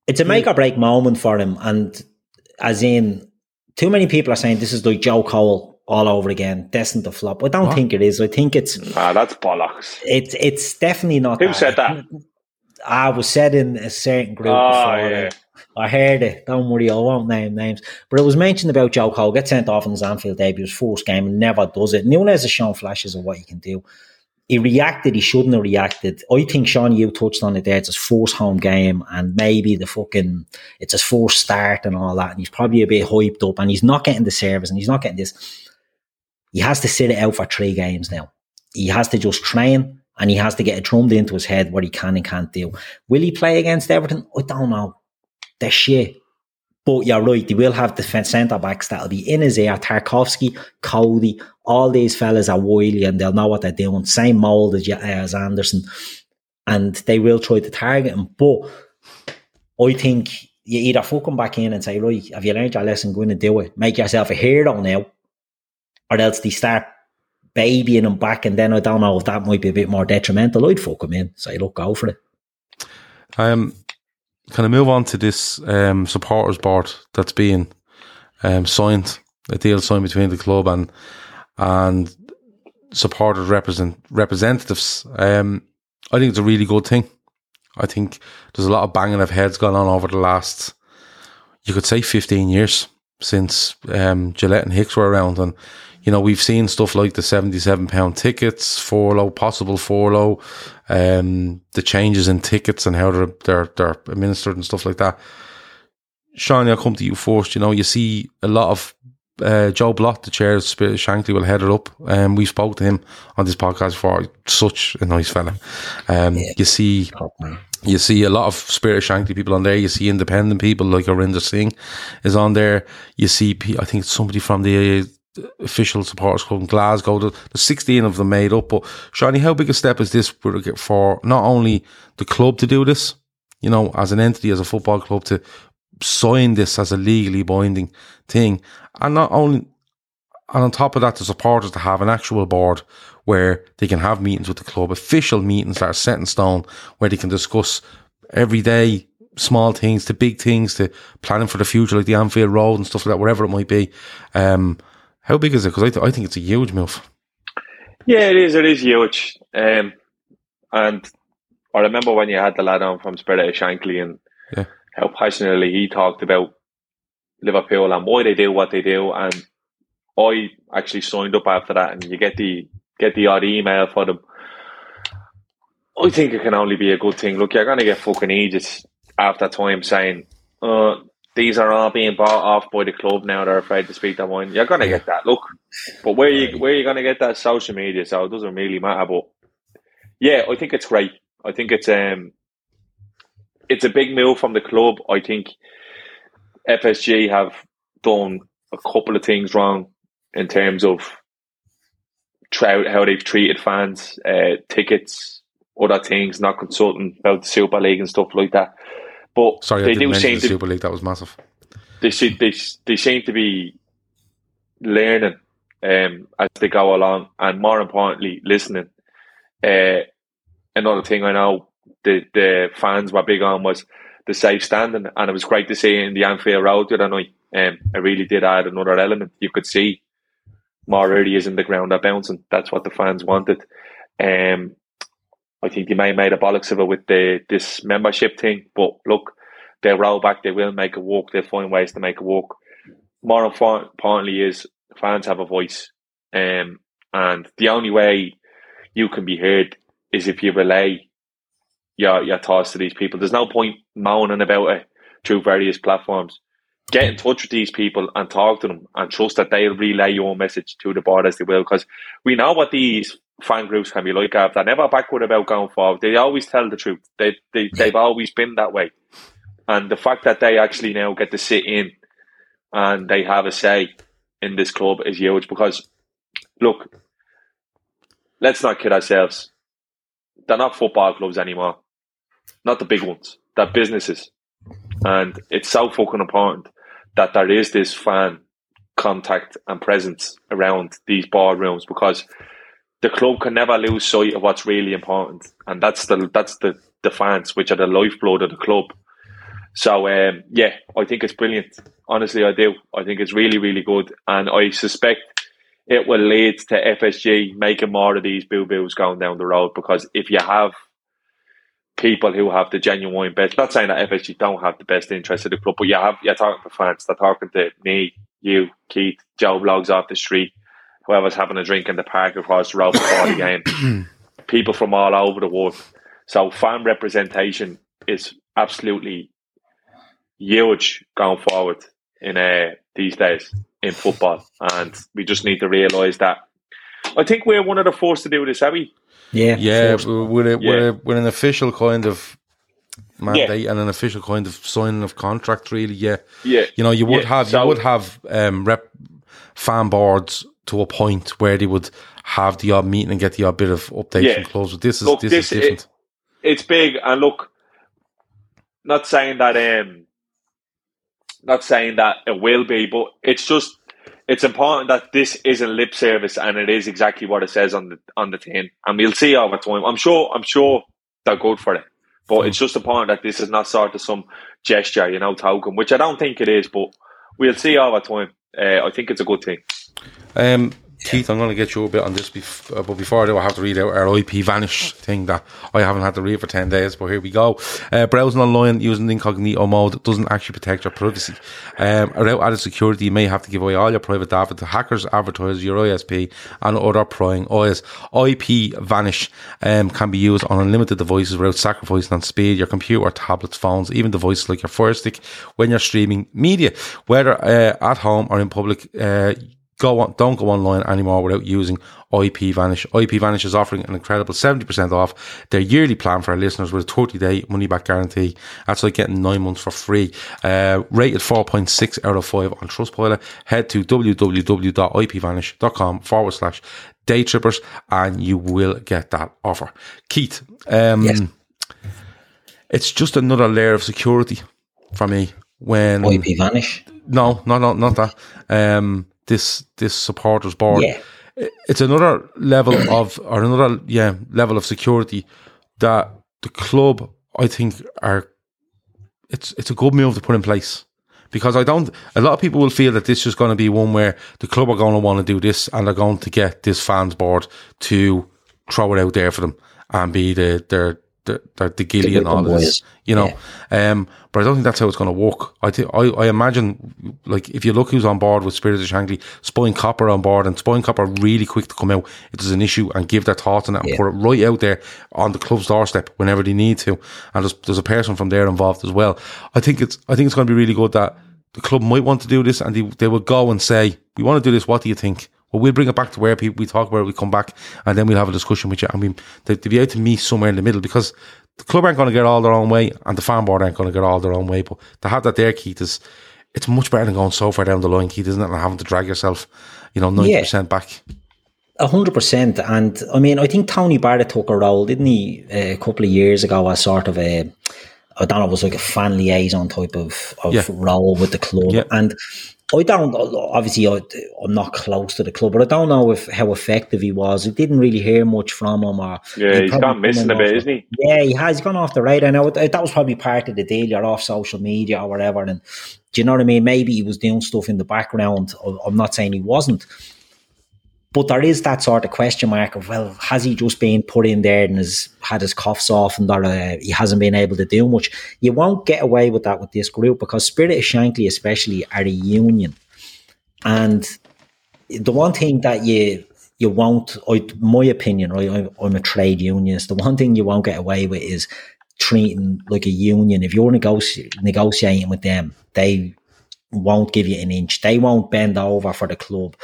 it's a make or break moment for him. And as in, too many people are saying this is like Joe Cole all over again, destined to flop. I don't What? think it is. I think it's ah, that's bollocks. it's it's definitely not. Who said that? I was said in a certain group Oh, before. yeah. I heard it. Don't worry, I won't name names. But it was mentioned about Joe Cole gets sent off in his Anfield debut, his first game, and never does it. Nunez has shown flashes of what he can do. He reacted. He shouldn't have reacted. I think Sean, you touched on it there. It's his first home game, and maybe the fucking it's his first start and all that. And he's probably a bit hyped up, and he's not getting the service, and he's not getting this. He has to sit it out for three games now. He has to just train, and he has to get it drummed into his head what he can and can't do. Will he play against Everton? I don't know. They're shit. But you're right, they will have the centre backs that'll be in his ear. Tarkowski, Coady, all these fellas are wily and they'll know what they're doing. Same mould as, as Anderson. And they will try to target him. But I think you either fuck him back in and say, right, have you learned your lesson? Go in and do it. Make yourself a hero now. Or else they start babying him back. And then I don't know if that might be a bit more detrimental. I'd fuck him in. Say, look, go for it. Um, can I move on to this um, supporters board that's being um, signed, a deal signed between the club and and supporters represent representatives. Um, I think it's a really good thing. I think there's a lot of banging of heads going on over the last, you could say, 15 years since um, Gillett and Hicks were around, and you know, we've seen stuff like the seventy-seven pound tickets, furlough, possible furlough, um, the changes in tickets and how they're they're they're administered and stuff like that. Sean, I'll come to you first. You know, you see a lot of uh, Joe Blott, the chair of Spirit Shankly, will head it up. Um, we spoke to him on this podcast for such a nice fella. Um, yeah. You see, you see a lot of Spirit Shankly people on there. You see independent people like Arinder Singh is on there. You see, I think somebody from the official supporters club in Glasgow. There's 16 of them made up. But Shawnee, how big a step is this for not only the club to do this, you know, as an entity, as a football club to sign this as a legally binding thing, and not only, and on top of that, the supporters to have an actual board where they can have meetings with the club, official meetings that are set in stone, where they can discuss every day small things to big things to planning for the future, like the Anfield Road and stuff like that, wherever it might be. Um, how big is it? Because I, th- I think it's a huge move. Yeah, it is. It is huge. Um, and I remember when you had the lad on from Spirit of Shankly and yeah. How passionately he talked about Liverpool and why they do what they do. And I actually signed up after that, and you get the get the odd email for them. I think it can only be a good thing. Look, you're to get fucking idiots after time saying, uh, these are all being bought off by the club now. They're afraid to speak their mind. You're gonna get that. Look, but where you where you gonna get that social media? So it doesn't really matter. But yeah, I think it's great. I think it's um, it's a big move from the club. I think FSG have done a couple of things wrong in terms of how they've treated fans, uh, tickets, other things, not consulting about the Super League and stuff like that. But sorry, they do seem the to Super League. That was massive. They seem they, they seem to be learning um, as they go along, and more importantly, listening. Uh, another thing I know the the fans were big on was the safe standing, and it was great to see in the Anfield Road the other night. Um, it really did add another element. You could see more areas in the ground are bouncing. That's what the fans wanted. Um, I think they may have made a bollocks of it with the this membership thing. But look, they'll roll back. They will make a walk. They'll find ways to make a walk. More importantly, is fans have a voice, um, and the only way you can be heard is if you relay your your thoughts to these people. There's no point moaning about it through various platforms. Get in touch with these people and talk to them, and trust that they'll relay your message to the board as they will. Because we know what these fan groups can be like They're never backward about going forward. They always tell the truth. They, they, they've always been that way. And the fact that they actually now get to sit in and they have a say in this club is huge because, look, let's not kid ourselves. They're not football clubs anymore. Not the big ones. They're businesses. And it's so fucking important that there is this fan contact and presence around these boardrooms because the club can never lose sight of what's really important, and that's the that's the the fans, which are the lifeblood of the club. So um, yeah, I think it's brilliant. Honestly, I do. I think it's really really good, and I suspect it will lead to FSG making more of these boo boos going down the road. Because if you have people who have the genuine best, not saying that FSG don't have the best interest of the club, but you have you're talking to fans. They're talking to me, you, Keith, Joe Blogs off the street whoever's having a drink in the park across the road before the game. People from all over the world. So fan representation is absolutely huge going forward in uh, these days in football, and we just need to realise that. I think we're one of the first to do this, are we? Yeah, yeah. We're, we're, yeah. we're, we're an official kind of mandate and an official kind of signing of contract. Really, yeah, Yeah. You know, you would Yeah, have so- you would have um, rep fan boards to a point where they would have the odd meeting and get the odd bit of updates Yeah. and close. But this is Look, this, this- is different. it's big and look not saying that um not saying that it will be but it's just it's important that this isn't lip service and it is exactly what it says on the on the tin and we'll see over time. I'm sure i'm sure they're good for it. But it's just important that this is not sort of some gesture you know token which i don't think it is but we'll see over time. Uh, i think it's a good thing. Um, Keith, I'm going to get you a bit on this, bef- uh, but before I do, I have to read out our IP vanish thing that I haven't had to read for 10 days, but here we go. Uh, browsing online using incognito mode doesn't actually protect your privacy. Um, without added security, you may have to give away all your private data to hackers, advertisers, your ISP, and other prying eyes. IP vanish um, can be used on unlimited devices without sacrificing on speed, your computer, tablets, phones, even devices like your Fire Stick when you're streaming media, whether uh, at home or in public. Go on, don't go online anymore without using IP Vanish. IP Vanish is offering an incredible 70% off their yearly plan for our listeners with a 30 day money back guarantee. That's like getting nine months for free. Uh, rated 4.6 out of 5 on Trustpilot. Head to www.ipvanish.com forward slash day trippers and you will get that offer. Keith, um, Yes. it's just another layer of security for me when IP vanish. no, no, no, not that. Um, this this supporters board. Yeah. It's another level of or another yeah level of security that the club I think are. It's it's a good move to put in place because I don't. A lot of people will feel that this is going to be one where the club are going to want to do this and they're going to get this fans board to throw it out there for them and be the their the the, the gilly and all this, you know. Um, but I don't think that's how it's going to work. I think I, I imagine like if you look who's on board with Spirit of Shankly, Spine Copper on board, and Spine Copper really quick to come out if there's an issue and give their thoughts on it and Yeah. put it right out there on the club's doorstep whenever they need to. And there's, there's a person from there involved as well. I think it's I think it's going to be really good that the club might want to do this and they they will go and say we want to do this. What do you think? Well, we'll bring it back to where people we talk about it, we come back, and then we'll have a discussion with you. I mean, they, they'll be able to meet somewhere in the middle because the club aren't going to get all their own way, and the fan board aren't going to get all their own way. But to have that there, Keith, is it's much better than going so far down the line, Keith, isn't it? And having to drag yourself, you know, ninety percent back. A hundred percent, and I mean, I think Tony Barrett took a role, didn't he, a couple of years ago, as sort of a, I don't know, it was like a fan liaison type of, of Yeah. role with the club, Yeah. and I don't obviously I, I'm not close to the club, but I don't know if how effective he was. I didn't really hear much from him. Or yeah he he's gone missing a bit isn't he Yeah, he has. He's gone off the radar now. That was probably part of the deal. You're off social media or whatever, and do you know what I mean? Maybe he was doing stuff in the background. I'm not saying he wasn't, but there is that sort of question mark of well, has he just been put in there and has had his coughs off and or, uh, he hasn't been able to do much? You won't get away with that with this group because Spirit of Shankly, especially, are a union, and the one thing that you you won't, I, my opinion, right? I, I'm a trade unionist. The one thing you won't get away with is treating like a union. If you're negoti- negotiating with them, they won't give you an inch. They won't bend over for the club.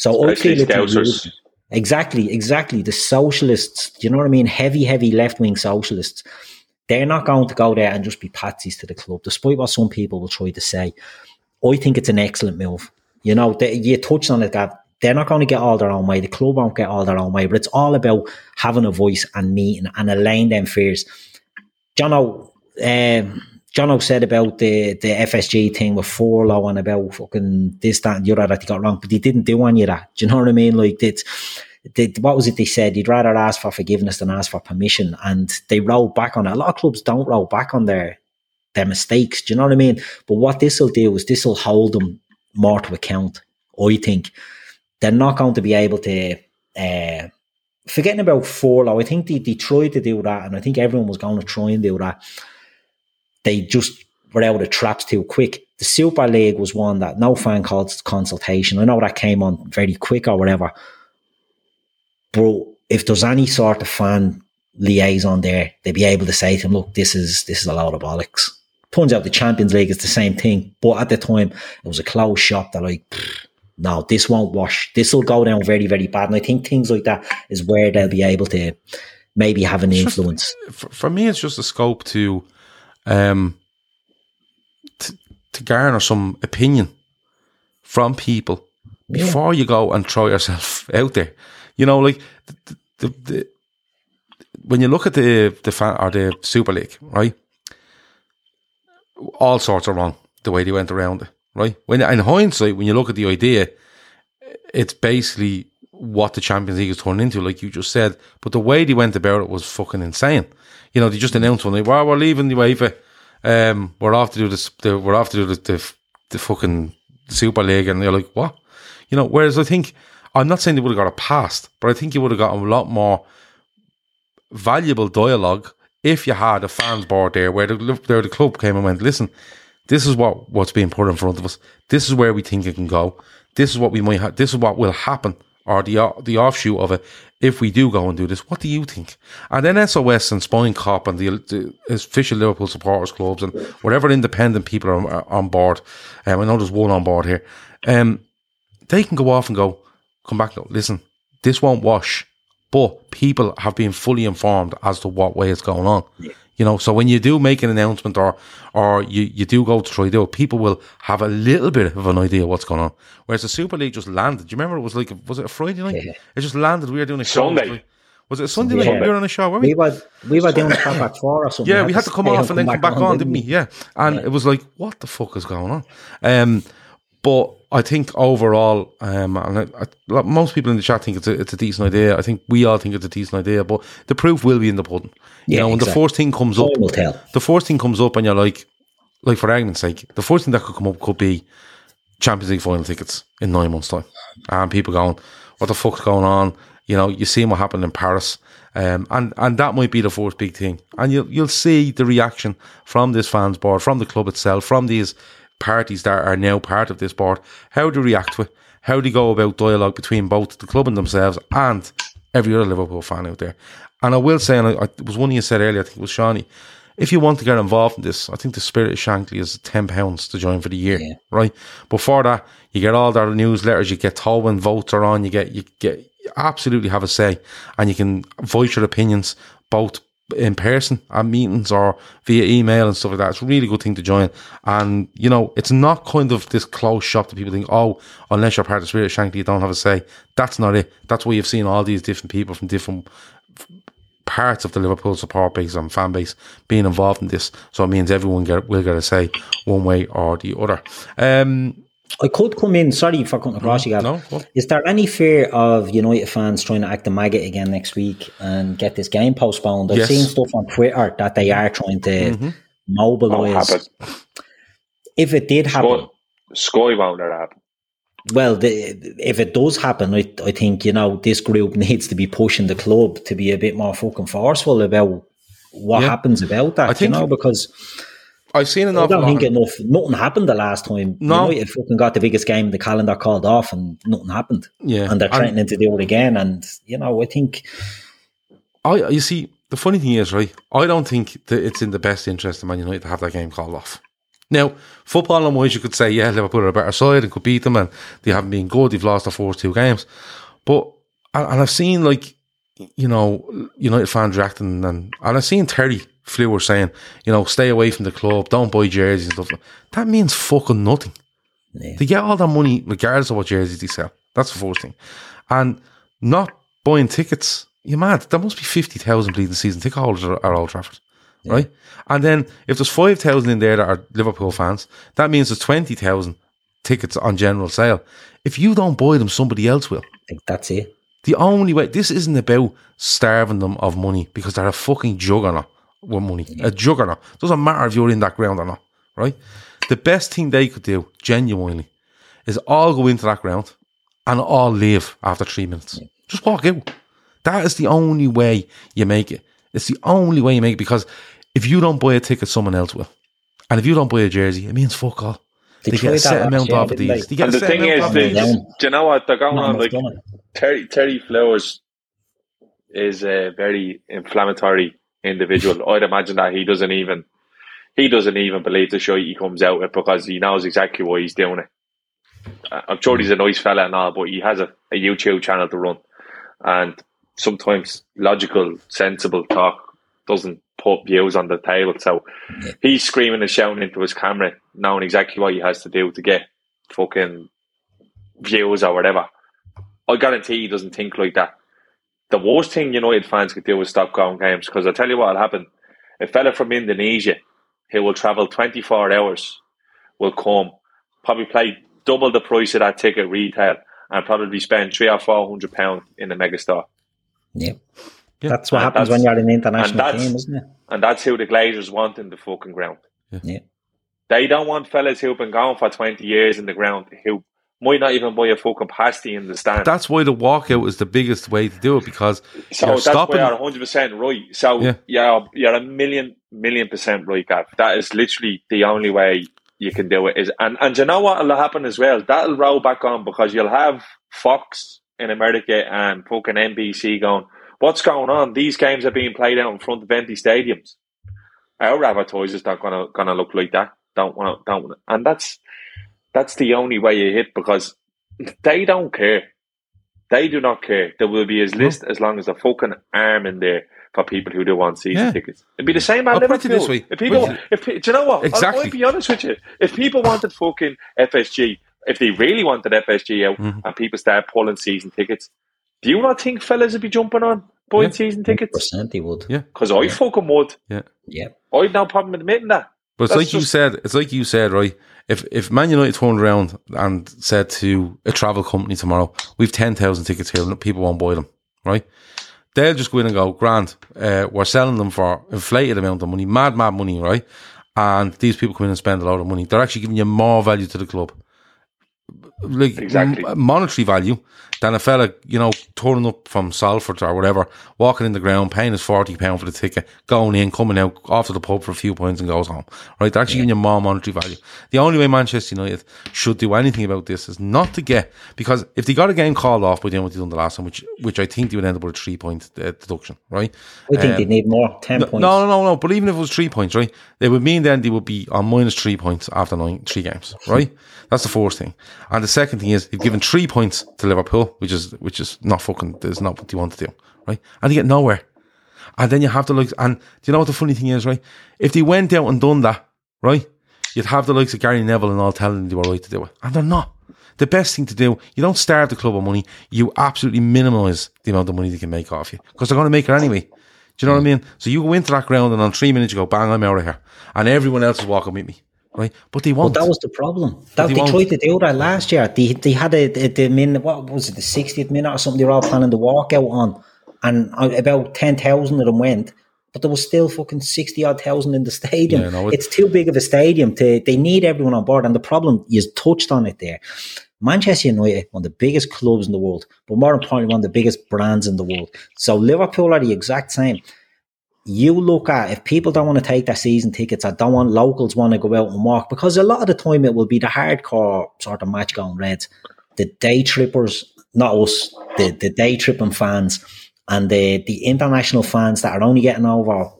So Especially a Scousers. Exactly, exactly. The socialists, do you know what I mean? Heavy, heavy left wing socialists. They're not going to go there and just be patsies to the club, despite what some people will try to say. I think it's an excellent move. You know, they, you touched on it that they're not going to get all their own way. The club won't get all their own way, but it's all about having a voice and meeting and allaying them fears. Jono, um, Jono said about the, the FSG thing with furlough and about fucking this, that, and the other that he got wrong, but he didn't do any of that. Do you know what I mean? Like, it's, what was it they said? You'd rather ask for forgiveness than ask for permission. And they rolled back on it. A lot of clubs don't roll back on their, their mistakes. Do you know what I mean? But what this will do is this will hold them more to account. I think they're not going to be able to, uh, forgetting about furlough, I think they, they tried to do that, and I think everyone was going to try and do that. They just were out of traps too quick. The Super League was one that no fan called consultation. I know that came on very quick or whatever. But if there's any sort of fan liaison there, they'd be able to say to him, look, this is this is a load of bollocks. Turns out the Champions League is the same thing. But at the time it was a closed shop that like no, this won't wash. This will go down very, very bad. And I think things like that is where they'll be able to maybe have an influence. For, for me, it's just a scope to um, to, to garner some opinion from people before you go and throw yourself out there. You know, like the, the, the, when you look at the the fan, or the Super League, right? All sorts are wrong the way they went around it, right? When in hindsight, when you look at the idea, it's basically what the Champions League has turned into, like you just said. But the way they went about it was fucking insane. You know, they just announced one day, well, we're leaving the UEFA. Um, we're off to do this. The, we're off to do the, the, the fucking Super League, and you're like, what? You know, whereas I think I'm not saying they would have got a past, but I think you would have got a lot more valuable dialogue if you had a fans board there where the, where the club came and went, listen, this is what, what's being put in front of us. This is where we think it can go. This is what we might have. This is what will happen or the the offshoot of it if we do go and do this. What do you think? And then SOS and Spion Kop and the, the official Liverpool supporters clubs and whatever independent people are, are on board. Um, I know there's one on board here. Um, they can go off and go, come back. Listen, this won't wash, but people have been fully informed as to what way it's going on. Yeah. You know, so when you do make an announcement or or you, you do go to try do it, people will have a little bit of an idea what's going on. Whereas the Super League just landed. Do you remember it was like was it a Friday night? Yeah. It just landed. We were doing a Sunday. show. Was it a Sunday yeah. night? We were on a show, were we? We were, we were doing a back four or something. Yeah, we had to come off and then come back, on, on, didn't we? Yeah. And yeah. it was like, what the fuck is going on? Um, but I think overall, um, and I, I, most people in the chat think it's a, it's a decent idea. I think we all think it's a decent idea, but the proof will be in the pudding. You yeah, know, when exactly. the first thing comes up, the first thing comes up, and you're like, like for argument's sake, the first thing that could come up could be Champions League final tickets in nine months' time, and people going, "What the fuck's going on?" You know, you see what happened in Paris, um, and and that might be the first big thing, and you'll you'll see the reaction from this fans board, from the club itself, from these parties that are now part of this board, how they react to it, how they go about dialogue between both the club and themselves and every other Liverpool fan out there. And I will say, and I, it was one you said earlier, I think it was Shawnee, if you want to get involved in this, I think the Spirit of Shankly is £10 to join for the year, yeah. right? Before that, you get all their newsletters, you get told when votes are on, you get, you get, you absolutely have a say and you can voice your opinions both in person at meetings or via email and stuff like that. It's a really good thing to join. And, you know, it's not kind of this closed shop that people think, oh, unless you're part of the Spirit Shankly, you don't have a say. That's not it. That's why you've seen all these different people from different parts of the Liverpool support base and fan base being involved in this. So it means everyone get, will get a say one way or the other. Um, I could come in. Sorry for cutting across you, Gav. No, Is there any fear of United fans trying to act the maggot again next week and get this game postponed? I've yes. seen stuff on Twitter that they are trying to mm-hmm. mobilise. If it did happen, Sky won't let happen. Well, the, if it does happen, I, I think you know this group needs to be pushing the club to be a bit more fucking forceful about what yeah. happens about that. I think, you know, because I've seen enough. I don't think enough. Nothing happened the last time. No, you know, fucking got the biggest game in the calendar called off, and nothing happened. Yeah, and they're threatening and, to do it again. And you know, I think. I you see the funny thing is right. I don't think that it's in the best interest of Man United to have that game called off. Now, football and wise, you could say, yeah, Liverpool are a better side and could beat them, and they haven't been good. They've lost the first two games, but and I've seen like you know United fans reacting, and and I've seen Terry Flewer saying, you know, stay away from the club, don't buy jerseys and stuff. That means fucking nothing. Yeah. They get all that money regardless of what jerseys they sell. That's the first thing. And not buying tickets. You're mad. There must be 50,000 bleeding season ticket holders at Old Trafford. Yeah. Right? And then if there's 5,000 in there that are Liverpool fans, that means there's 20,000 tickets on general sale. If you don't buy them, somebody else will. That's it. The only way, this isn't about starving them of money because they're a fucking juggernaut with money. A juggernaut. Doesn't matter if you're in that ground or not, right? The best thing they could do, genuinely, is all go into that ground and all leave after three minutes. Just walk out. That is the only way you make it. It's the only way you make it because if you don't buy a ticket, someone else will. And if you don't buy a jersey, it means fuck all. They, they get a set amount off of these. They and the thing is, they, do you know what? They're going on like Terry, Terry Flewers is a very inflammatory individual. I'd imagine that he doesn't even he doesn't even believe the shit he comes out with because he knows exactly why he's doing it. I'm sure he's a nice fella and all, but he has a, a YouTube channel to run, and sometimes logical, sensible talk doesn't put views on the table. So he's screaming and shouting into his camera, knowing exactly what he has to do to get fucking views or whatever. I guarantee he doesn't think like that. The worst thing United fans could do is stop going games because I tell you what will happen. A fella from Indonesia who will travel 24 hours will come, probably pay double the price of that ticket retail and probably spend three or four hundred pounds in the megastore. Yeah. Yeah. That's what And happens that's- when you're an and international team, isn't it? And that's who the Glazers want in the fucking ground. Yeah. They don't want fellas who've been gone for 20 years in the ground who might not even buy a fucking pasty in the stand. That's why the walkout is the biggest way to do it because So you're that's stopping. why you're 100% right. So Yeah. you're, you're a million, million percent right, Gav. That is literally the only way you can do it. Is And, and you know what will happen as well? That'll roll back on because you'll have Fox in America and fucking NBC going, what's going on? These games are being played out in front of empty stadiums. Our advertisers are not gonna gonna look like that. Don't want to, don't wanna. and that's that's the only way you hit because they don't care. They do not care. There will be as list as long as a fucking arm in there for people who do want season Yeah. tickets. It'd be the same at I'll put it this way. If people, Put if do you know what? Exactly. I'll, I'll be honest with you. If people wanted fucking FSG, if they really wanted FSG out Mhm. and people start pulling season tickets, do you not think fellas would be jumping on buying Yeah. season tickets? Percent he would. Yeah. Because I fucking would. yeah. Yeah. I've no problem admitting that. But it's That's like you said. It's like you said, right? If if Man United turned around and said to a travel company tomorrow, "We've ten thousand tickets here, and people won't buy them," right? They'll just go in and go, "Grand, uh, we're selling them for inflated amount of money, mad, mad money, right?" And these people come in and spend a lot of money. They're actually giving you more value to the club, like Exactly. m- monetary value, than a fella, you know, turning up from Salford or whatever, walking in the ground, paying his forty pound for the ticket, going in, coming out, off to the pub for a few points and goes home. Right? They're actually giving you more monetary value. The only way Manchester United should do anything about this is not to get because if they got a game called off by doing what they done the last time, which which I think they would end up with a three point uh, deduction, right? I think Um, they need more. Ten no, points. No, no, no. No. But even if it was three points, right, it would mean then they would be on minus three points after nine, three games, right? That's the first thing. And the second thing is they've given three points to Liverpool, which is which is not fucking is not what you want to do, right? And you get nowhere. And then you have to look. And do you know what the funny thing is, right? If they went out and done that, right, you'd have the likes of Gary Neville and all telling them they were right to do it, and they're not. The best thing to do, you don't starve the club of money. You absolutely minimise the amount of money they can make off you because they're going to make it anyway. Do you know what I mean? So you go into that ground and on three minutes you go, bang, I'm out of here. And everyone else is walking with me. Right? But they won't. But that was the problem. That, they they, tried to do that last year. They they had a, a the minute what was it the 60th minute or something. They were all planning to walk out on, and about ten thousand of them went. But there was still fucking sixty odd thousand in the stadium. Yeah, no, it- it's too big of a stadium to. They need everyone on board, and the problem you touched on it there. Manchester United, one of the biggest clubs in the world, but more importantly, one of the biggest brands in the world. So Liverpool are the exact same you look at if people don't want to take their season tickets I don't want locals want to go out and walk because a lot of the time it will be the hardcore sort of match going reds, the day trippers, not us, the, the day tripping fans and the the international fans that are only getting over,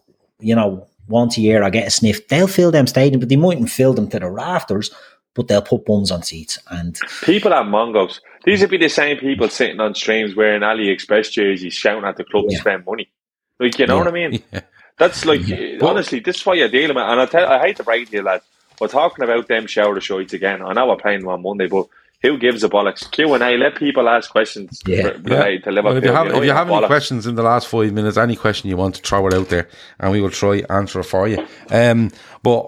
you know, once a year I get a sniff, they'll fill them stadium, but they mightn't fill them to the rafters, but they'll put bums on seats and People are mongos. These would be the same people sitting on streams wearing AliExpress jerseys, shouting at the club to spend money. Like, you know Yeah. what I mean? Yeah. That's like, honestly, this is what you're dealing with. And I, tell, I hate to break to you, lad. We're talking about them shower shows again. I know we're playing them on Monday, but who gives a bollocks? Q and A. Let people ask questions. Yeah. related to Liverpool. Well, if you have, know if you have any bollocks. questions in the last five minutes, any question you want to throw it out there, and we will try answer it for you. Um, but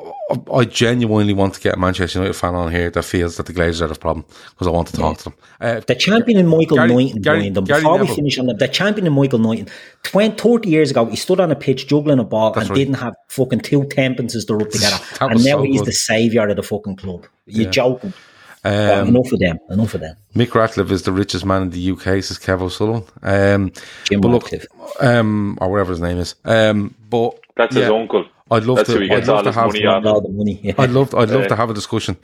I genuinely want to get a Manchester United fan on here that feels that the Glazers are the problem because I want to talk to them. Uh, The champion in Michael Gary- Knighton Gary- behind them. Gary Before we finish on them, the champion in Michael Knighton, 20, 30 years ago, he stood on a pitch juggling a ball and right. didn't have fucking two tempences to rub together. And now so he's good. the saviour of the fucking club. You're joking. But um, enough of them. Enough of them. Mick Ratcliffe is the richest man in the UK, says Kev O'Sullivan. Um, Jim but look, Ratcliffe. um, or whatever his name is. Um, but That's his uncle. I'd love That's to. I'd love to have. money A off. lot of money. Yeah. I'd love. I'd love Yeah. to have a discussion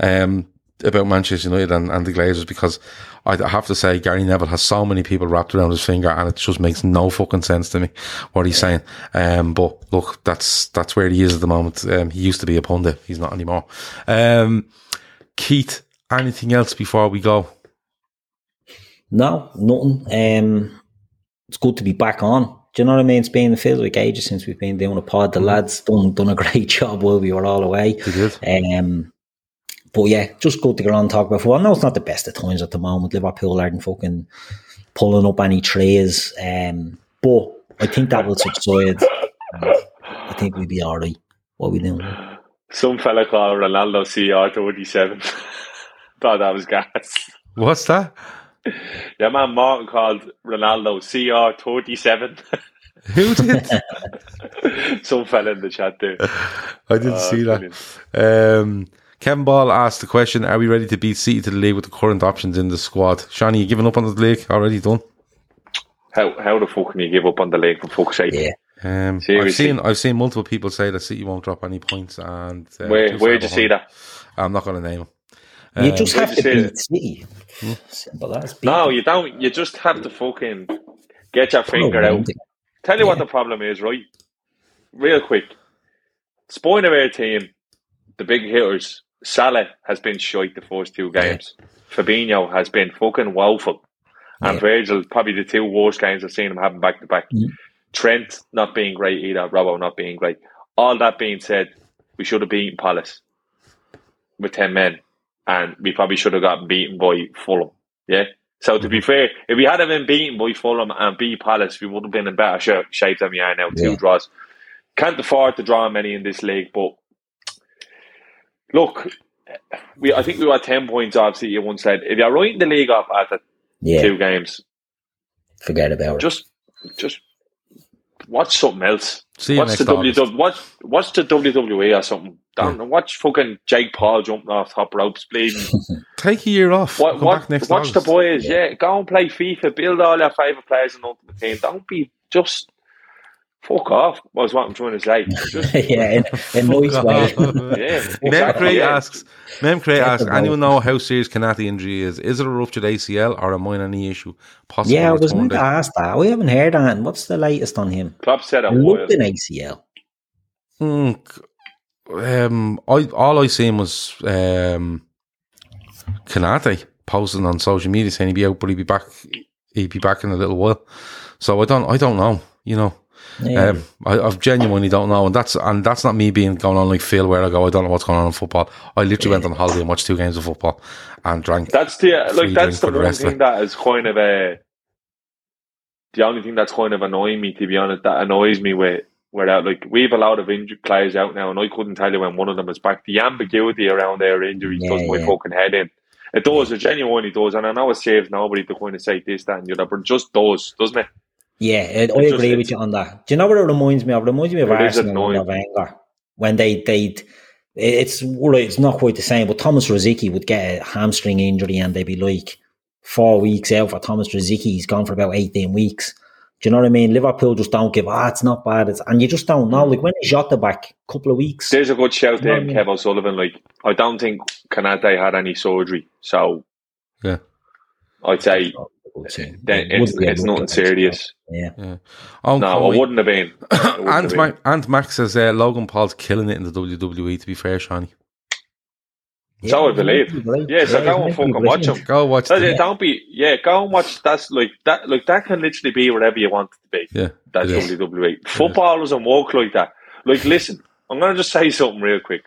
um, about Manchester United and, and the Glazers because I I have to say Gary Neville has so many people wrapped around his finger and it just makes no fucking sense to me what he's saying. Um, but look, that's that's where he is at the moment. Um, he used to be a pundit. He's not anymore. Um, Keith, anything else before we go? No, nothing. Um, it's good to be back on. Do you know what I mean? It's been, it feels like ages since we've been doing a pod. The lads done done a great job while we were all away. They. Um, but yeah, just good to get on and talk about football. I know it's not the best of times at the moment. Liverpool aren't fucking pulling up any trays. Um, but I think that will subside. I think we'll be all right. What are we doing? Some fella called Ronaldo CR27. Thought that was gas. What's that? Yeah, man, Martin called Ronaldo CR37. Who did? Some fell in the chat there. I didn't Uh, see that. brilliant. Um, Kevin Ball asked the question: Are we ready to beat City to the league with the current options in the squad? Shani, you giving up on the league already? Done. How how the fuck can you give up on the league for fuck's sake? Yeah. Um, I've seen I've seen multiple people say that City won't drop any points, and uh, Where too where'd you see that? I'm not going to name them. You Um, just where'd have to see beat it? City. Simple as. Beat No, you don't. You just have to fucking get your finger out. Tell you what the problem is, right? Real quick. Spoiling of our team, the big hitters, Salah has been shite the first two games. Fabinho has been fucking woeful. And Yeah. Virgil, probably the two worst games I've seen him having back to back. Mm. Trent not being great either, Robbo not being great. All that being said, we should have beaten Palace with 10 men. And we probably should have got beaten by Fulham. Yeah? So to be mm-hmm. fair, if we had have been beaten by Fulham and beat Palace, we would have been in better sh- shape than we are now. Two Yeah. draws. Can't afford to draw many in this league, but look, we I think we were ten points off. City at one side. If you're writing the league off after Yeah, two games, forget about it. just just watch something else. See watch the. WWE. Watch watch the WWE or something. Don't watch fucking Jake Paul jumping off top ropes, bleeding. Take a year off. What, what, back next watch the August. boys, yeah. Go and play FIFA. Build all your favourite players in Ultimate Team. Don't be just fuck off. Was what I'm trying to say. Just, yeah, in, in nice way. yeah, Mem exactly, Cray yeah. asks, Mem Cray asks, the ball. anyone know how serious Konaté injury is? Is it a ruptured ACL or a minor knee issue? Possible Yeah, I was return meant to ask that. We haven't heard on. What's the latest on him? Klopp said I it was. looked an ACL. Mm, um, I all I seen was um, Konaté posting on social media saying he'd be out, but he'd be back. He'd be back in a little while. So I don't, I don't know. You know, Yeah. um, I, I genuinely don't know, and that's and that's not me being going on like Phil, where I go, I don't know what's going on in football. I literally went on holiday and watched two games of football and drank. That's the Free like that's the the one rest thing that is kind of a the only thing that's kind of annoying me to be honest. That annoys me with where that like we've a lot of injured players out now, and I couldn't tell you when one of them is back. The ambiguity around their injuries Yeah, does my yeah. fucking head in. It does, it genuinely does, and I know it saves nobody to kind of say this, that, and the other, but it just does, doesn't it? Yeah, I, I just- agree with you on that. Do you know what it reminds me of? It reminds me of It is Arsenal annoying. of Wenger when they they it's it's not quite the same. But Thomas Rosicky would get a hamstring injury and they'd be like four weeks out for Thomas Rosicky. He's gone for about eighteen weeks. Do you know what I mean? Liverpool just don't give. Ah, it's not bad. It's, and you just don't know. Like when is Jota back? couple of weeks. There's a good shout there, Yeah, yeah. Kev O'Sullivan. Like, I don't think Konaté had any surgery, so Yeah. I'd say It then would it's, be a it's good nothing serious. Yeah. Oh, No, Chloe. it wouldn't have been. Wouldn't have and, been. Ma- and Max says uh, Logan Paul's killing it in the WWE. To be fair, Shani, So I believe. Yeah, so go and fucking watch him. go watch. That's The, it, Don't be. Yeah, go and watch. That's like that. Like that can literally be whatever you want it to be. yeah, That's it is. WWE. Football doesn't work like that. Like, listen, I'm gonna just say something real quick.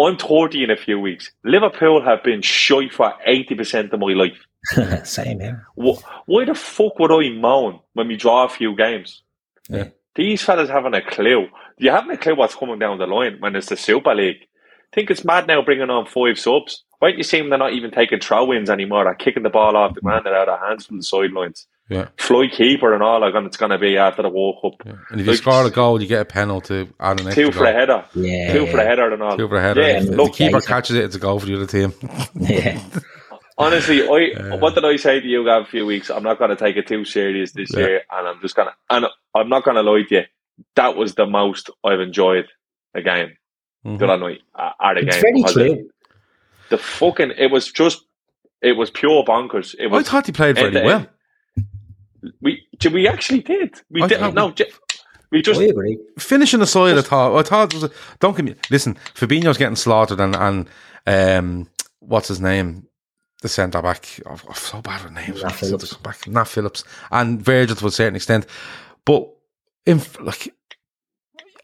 I'm 30 in a few weeks. Liverpool have been shy for 80% of my life. Same here. Wh- Why the fuck would I moan when we draw a few games? Yeah. These fellas haven't a clue. You haven't a clue what's coming down the line when it's the Super League. think it's mad now bringing on five subs. Why don't you see them? They're not even taking throw ins anymore. They're kicking the ball off the ground and out of hands from the sidelines. Yeah. Fly keeper and all like it's going to be after the World Cup. yeah. And if you score a goal, you get a penalty add an extra Two for a header. Yeah. Two for a header and all. Two for a header. Yeah, if look, the keeper catches it, it's a goal for the other team. Yeah. honestly, I what did I say to you Gav, a few weeks? I'm not going to take it too serious this Yeah. year, and I'm just gonna. And I'm not going to lie to you. That was the most I've enjoyed a game Mhm. the other night uh, at a It's game. very true. it- the fucking it was just it was pure bonkers. It I was. thought he played end very to well. We we actually did. We I did. thought No, j- we just I agree. Finishing aside, I thought, I thought it was. A, don't get me. Listen, Fabinho's getting slaughtered, and and um, what's his name? The centre back. Oh, I'm so bad with names. Nat Phillips. Back, Nat Phillips, and Virgil to a certain extent, but in, like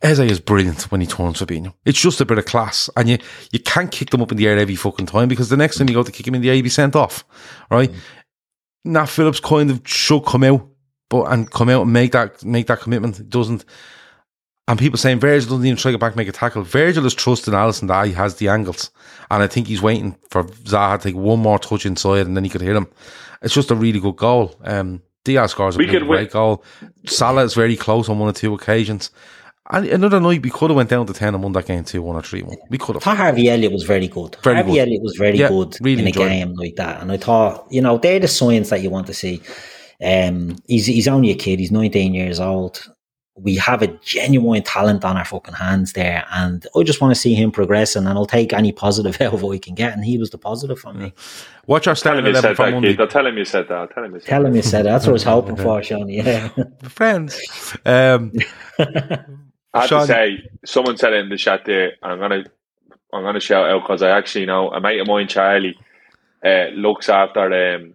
Eze is brilliant when he turns Fabinho. It's just a bit of class, and you you can't kick them up in the air every fucking time because the next time you go to kick him in the air, he'll be sent off, right? Mm. Nat Phillips kind of should come out, but and come out and make that make that commitment. It doesn't. And people saying Virgil doesn't even try to get back make a tackle. Virgil is trusting Alisson that he has the angles. And I think he's waiting for Zaha to take one more touch inside and then he could hit him. It's just a really good goal. Um, Diaz scores a we great win. goal. Salah is very close on one or two occasions. And another night we could have went down to ten and won that game two one or three one. We could have. I thought Harvey Elliott was very good. Very Harvey good. Elliott was very yeah, good really in a game it. like that, and I thought you know they're the signs that you want to see. Um, he's he's only a kid. He's nineteen years old. We have a genuine talent on our fucking hands there, and I just want to see him progressing. And I'll take any positive out of what we can get. And he was the positive for me. Watch our starting eleven for Monday. I'll tell him you said that. tell him you said tell that. him you said that. That's what I was hoping for, Sean. Yeah, friends. Um, I have Sean, to say, someone said in the chat there, I'm gonna, I'm gonna shout out because I actually know a mate of mine, Charlie, uh, looks after. Um,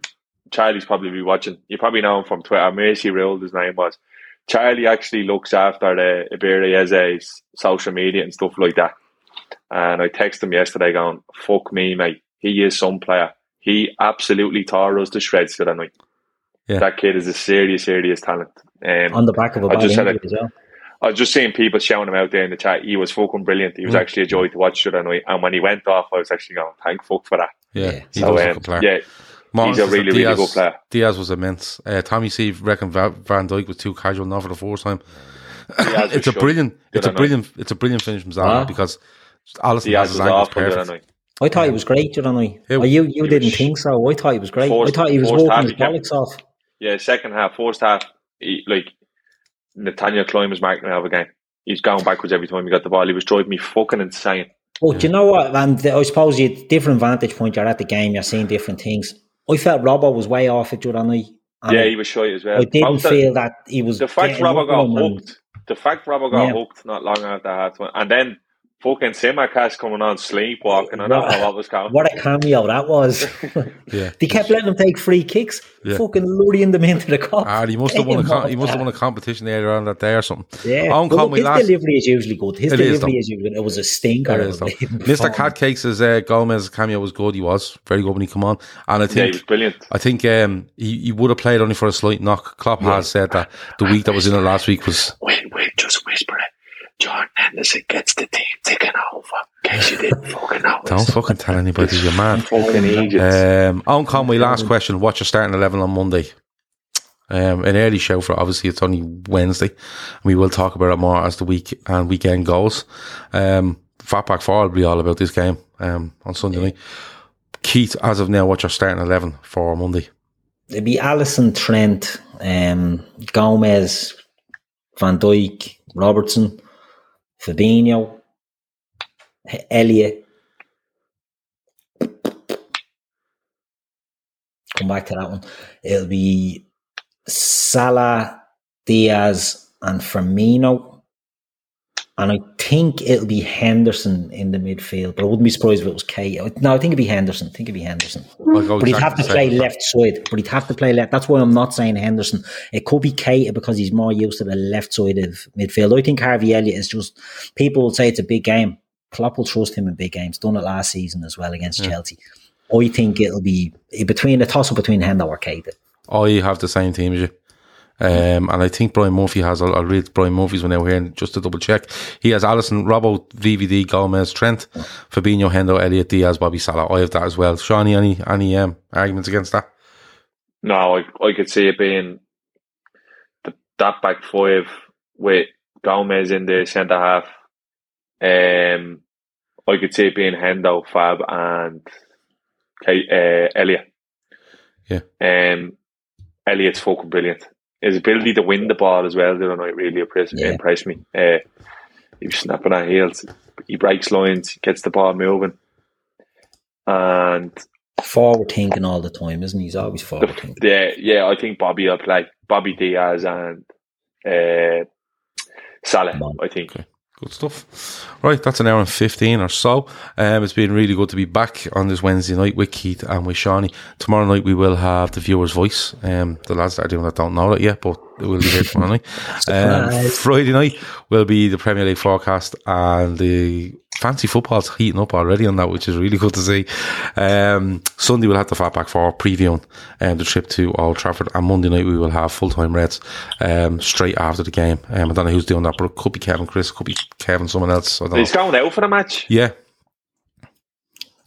Charlie's probably be watching. You probably know him from Twitter. Macy Ruled, his name was. Charlie actually looks after the Eze's social media and stuff like that. And I texted him yesterday, going, "Fuck me, mate. He is some player. He absolutely tore us to shreds the night. Yeah. That kid is a serious, serious talent. Um, On the back of a bad injury as well. I was just seeing people shouting him out there in the chat. He was fucking brilliant. He was mm. actually a joy to watch the other night. And when he went off, I was actually going, thank fuck for that. Yeah, so, um, yeah. Martin he's a really, Diaz, really good player. Diaz was immense. Uh, Tommy C reckon Van Dijk was too casual now for the fourth time. it's a brilliant, it's a brilliant, night. it's a brilliant finish from Zaha because Alisson Diaz has his angles perfect. I thought he was great, didn't I? oh, you you didn't was, think so. I thought he was great. Forced, I thought he was walking his bollocks off. Yeah, second half, first half, he, like Nathaniel Clyne was marking out of a game he's going backwards every time he got the ball. He was driving me fucking insane. Oh, do you know what? And I suppose you different vantage point. You're at the game. You're seeing different things. I felt Robbo was way off it during the Yeah, he was shy as well. I didn't feel that he was. The fact Robbo got hooked. The fact Robbo got yeah. hooked not long after that, and then fucking Tsimikas coming on sleepwalking. I don't know what was going. What a cameo that was! yeah, they kept letting him take free kicks, yeah. fucking luring them into the cup. Ah, he must have won a he must have won a competition there on that day or something. Yeah, Owen well, his last... delivery is usually good. His delivery is, is, usually. It was a stinker. Mr. Cat Cakes' uh, Gomez cameo was good. He was very good when he come on, and I think yeah, he was brilliant. I think um, he, he would have played only for a slight knock. Klopp yeah. has said that the week that was in the last week was. Wait, wait, just whisper it. Jordan Henderson gets the team taken over. In case you didn't fucking know. Don't fucking tell anybody, you're mad. fucking Egypt. Um, on Conway, last question. What's your starting 11 on Monday? Um, an early show for obviously it's only Wednesday. We will talk about it more as the week and weekend goes. Um, Fatback 4 will be all about this game um, on Sunday night. Keith, as of now, what's your starting 11 for Monday? It'd be Alisson Trent, um, Gomez, Van Dijk, Robertson. Fabinho, Elliott. Come back to that one. It'll be Salah, Diaz, and Firmino. And I think it'll be Henderson in the midfield, but I wouldn't be surprised if it was Keita. No, I think it'd be Henderson. I think it'd be Henderson. But he'd have to play left side. But he'd have to play left. That's why I'm not saying Henderson. It could be Keita because he's more used to the left side of midfield. I think Harvey Elliott is just, people will say it's a big game. Klopp will trust him in big games. Done it last season as well against yeah. Chelsea. I think it'll be between a toss up between Hendo or Keita. Oh, you have the same team as you. Um, and I think Brian Murphy has, I'll, I'll read Brian Murphy's one out here just to double check. He has Alisson, Robbo, VVD, Gomez, Trent, Fabinho, Hendo, Elliott Diaz, Bobby Salah. I have that as well. Shawnee, any, any um, arguments against that? No, I, I could see it being the, that back five with Gomez in the centre half. Um, I could see it being Hendo, Fab, and uh, Elliott. Yeah. Um, Elliott's fucking brilliant his ability to win the ball as well the other night really impressed, yeah. impressed me. Uh, he was snapping at heels. He breaks lines, gets the ball moving, and forward thinking all the time, isn't he? He's always forward thinking. Yeah, yeah. I think Bobby will play Bobby Diaz and uh, Salah. I think. Okay. Good stuff. Right, that's an hour and 15 or so. Um, it's been really good to be back on this Wednesday night with Keith and with Shawnee. Tomorrow night we will have the viewer's voice. Um, the lads that are doing that don't know that yet, but it will be here tomorrow night. Um, Friday night will be the Premier League forecast and the fancy football's heating up already on that, which is really good to see. Um, Sunday we'll have the Fatback for previewing um, the trip to Old Trafford, and Monday night we will have full time Reds um, straight after the game. Um, I don't know who's doing that, but it could be Kevin Chris, could be Kevin, someone else. I don't He's know. going out for the match. Yeah.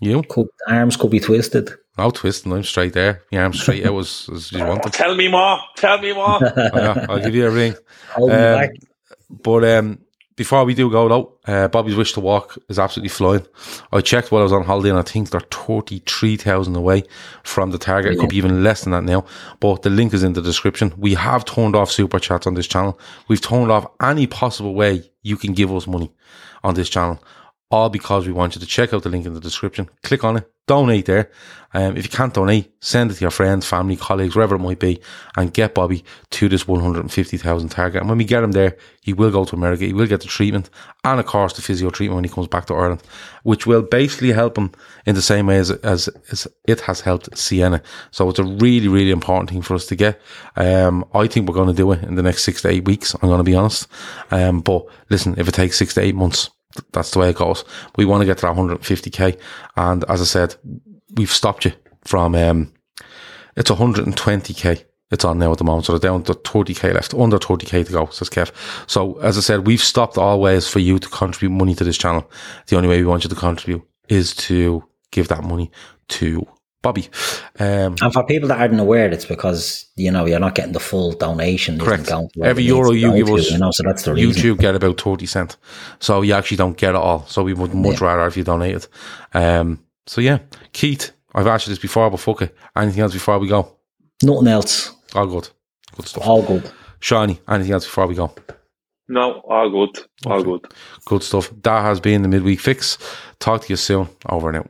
You? Could, arms could be twisted. No twisting, I'm straight there. My arms straight out as, as you want. Tell me more. Tell me more. Oh, yeah, I'll give you a ring. Hold me Um, back. But um, before we do go though, uh, Bobby's wish to walk is absolutely flying. I checked while I was on holiday, and I think they're thirty three thousand away from the target. It could be even less than that now. But the link is in the description. We have turned off super chats on this channel. We've turned off any possible way you can give us money on this channel. All because we want you to check out the link in the description. Click on it, donate there. Um, if you can't donate, send it to your friends, family, colleagues, wherever it might be, and get Bobby to this 150,000 target. And when we get him there, he will go to America. He will get the treatment and, of course, the physio treatment when he comes back to Ireland, which will basically help him in the same way as, as, as it has helped Sienna. So it's a really, really important thing for us to get. Um, I think we're going to do it in the next six to eight weeks. I'm going to be honest. Um, but listen, if it takes six to eight months, th- that's the way it goes. We want to get to that 150k. And as I said, we've stopped you from, um, it's 120k. It's on now at the moment. So they're down to 30k left, under 30k to go, says Kev. So as I said, we've stopped all ways for you to contribute money to this channel. The only way we want you to contribute is to give that money to Bobby. Um, And for people that aren't aware, it's because you know you're not getting the full donation. isn't Correct. going to where Every euro you give to, us, you know, so that's the reason. YouTube get about 30 cent. So you actually don't get it all. So we would much rather if you donated. Um, so yeah, Keith, I've asked you this before, but fuck it. Anything else before we go? Nothing else. All good. Good stuff. All good. Shawnee, anything else before we go? No, all good. All good. Good stuff. That has been the midweek fix. Talk to you soon. Over and out.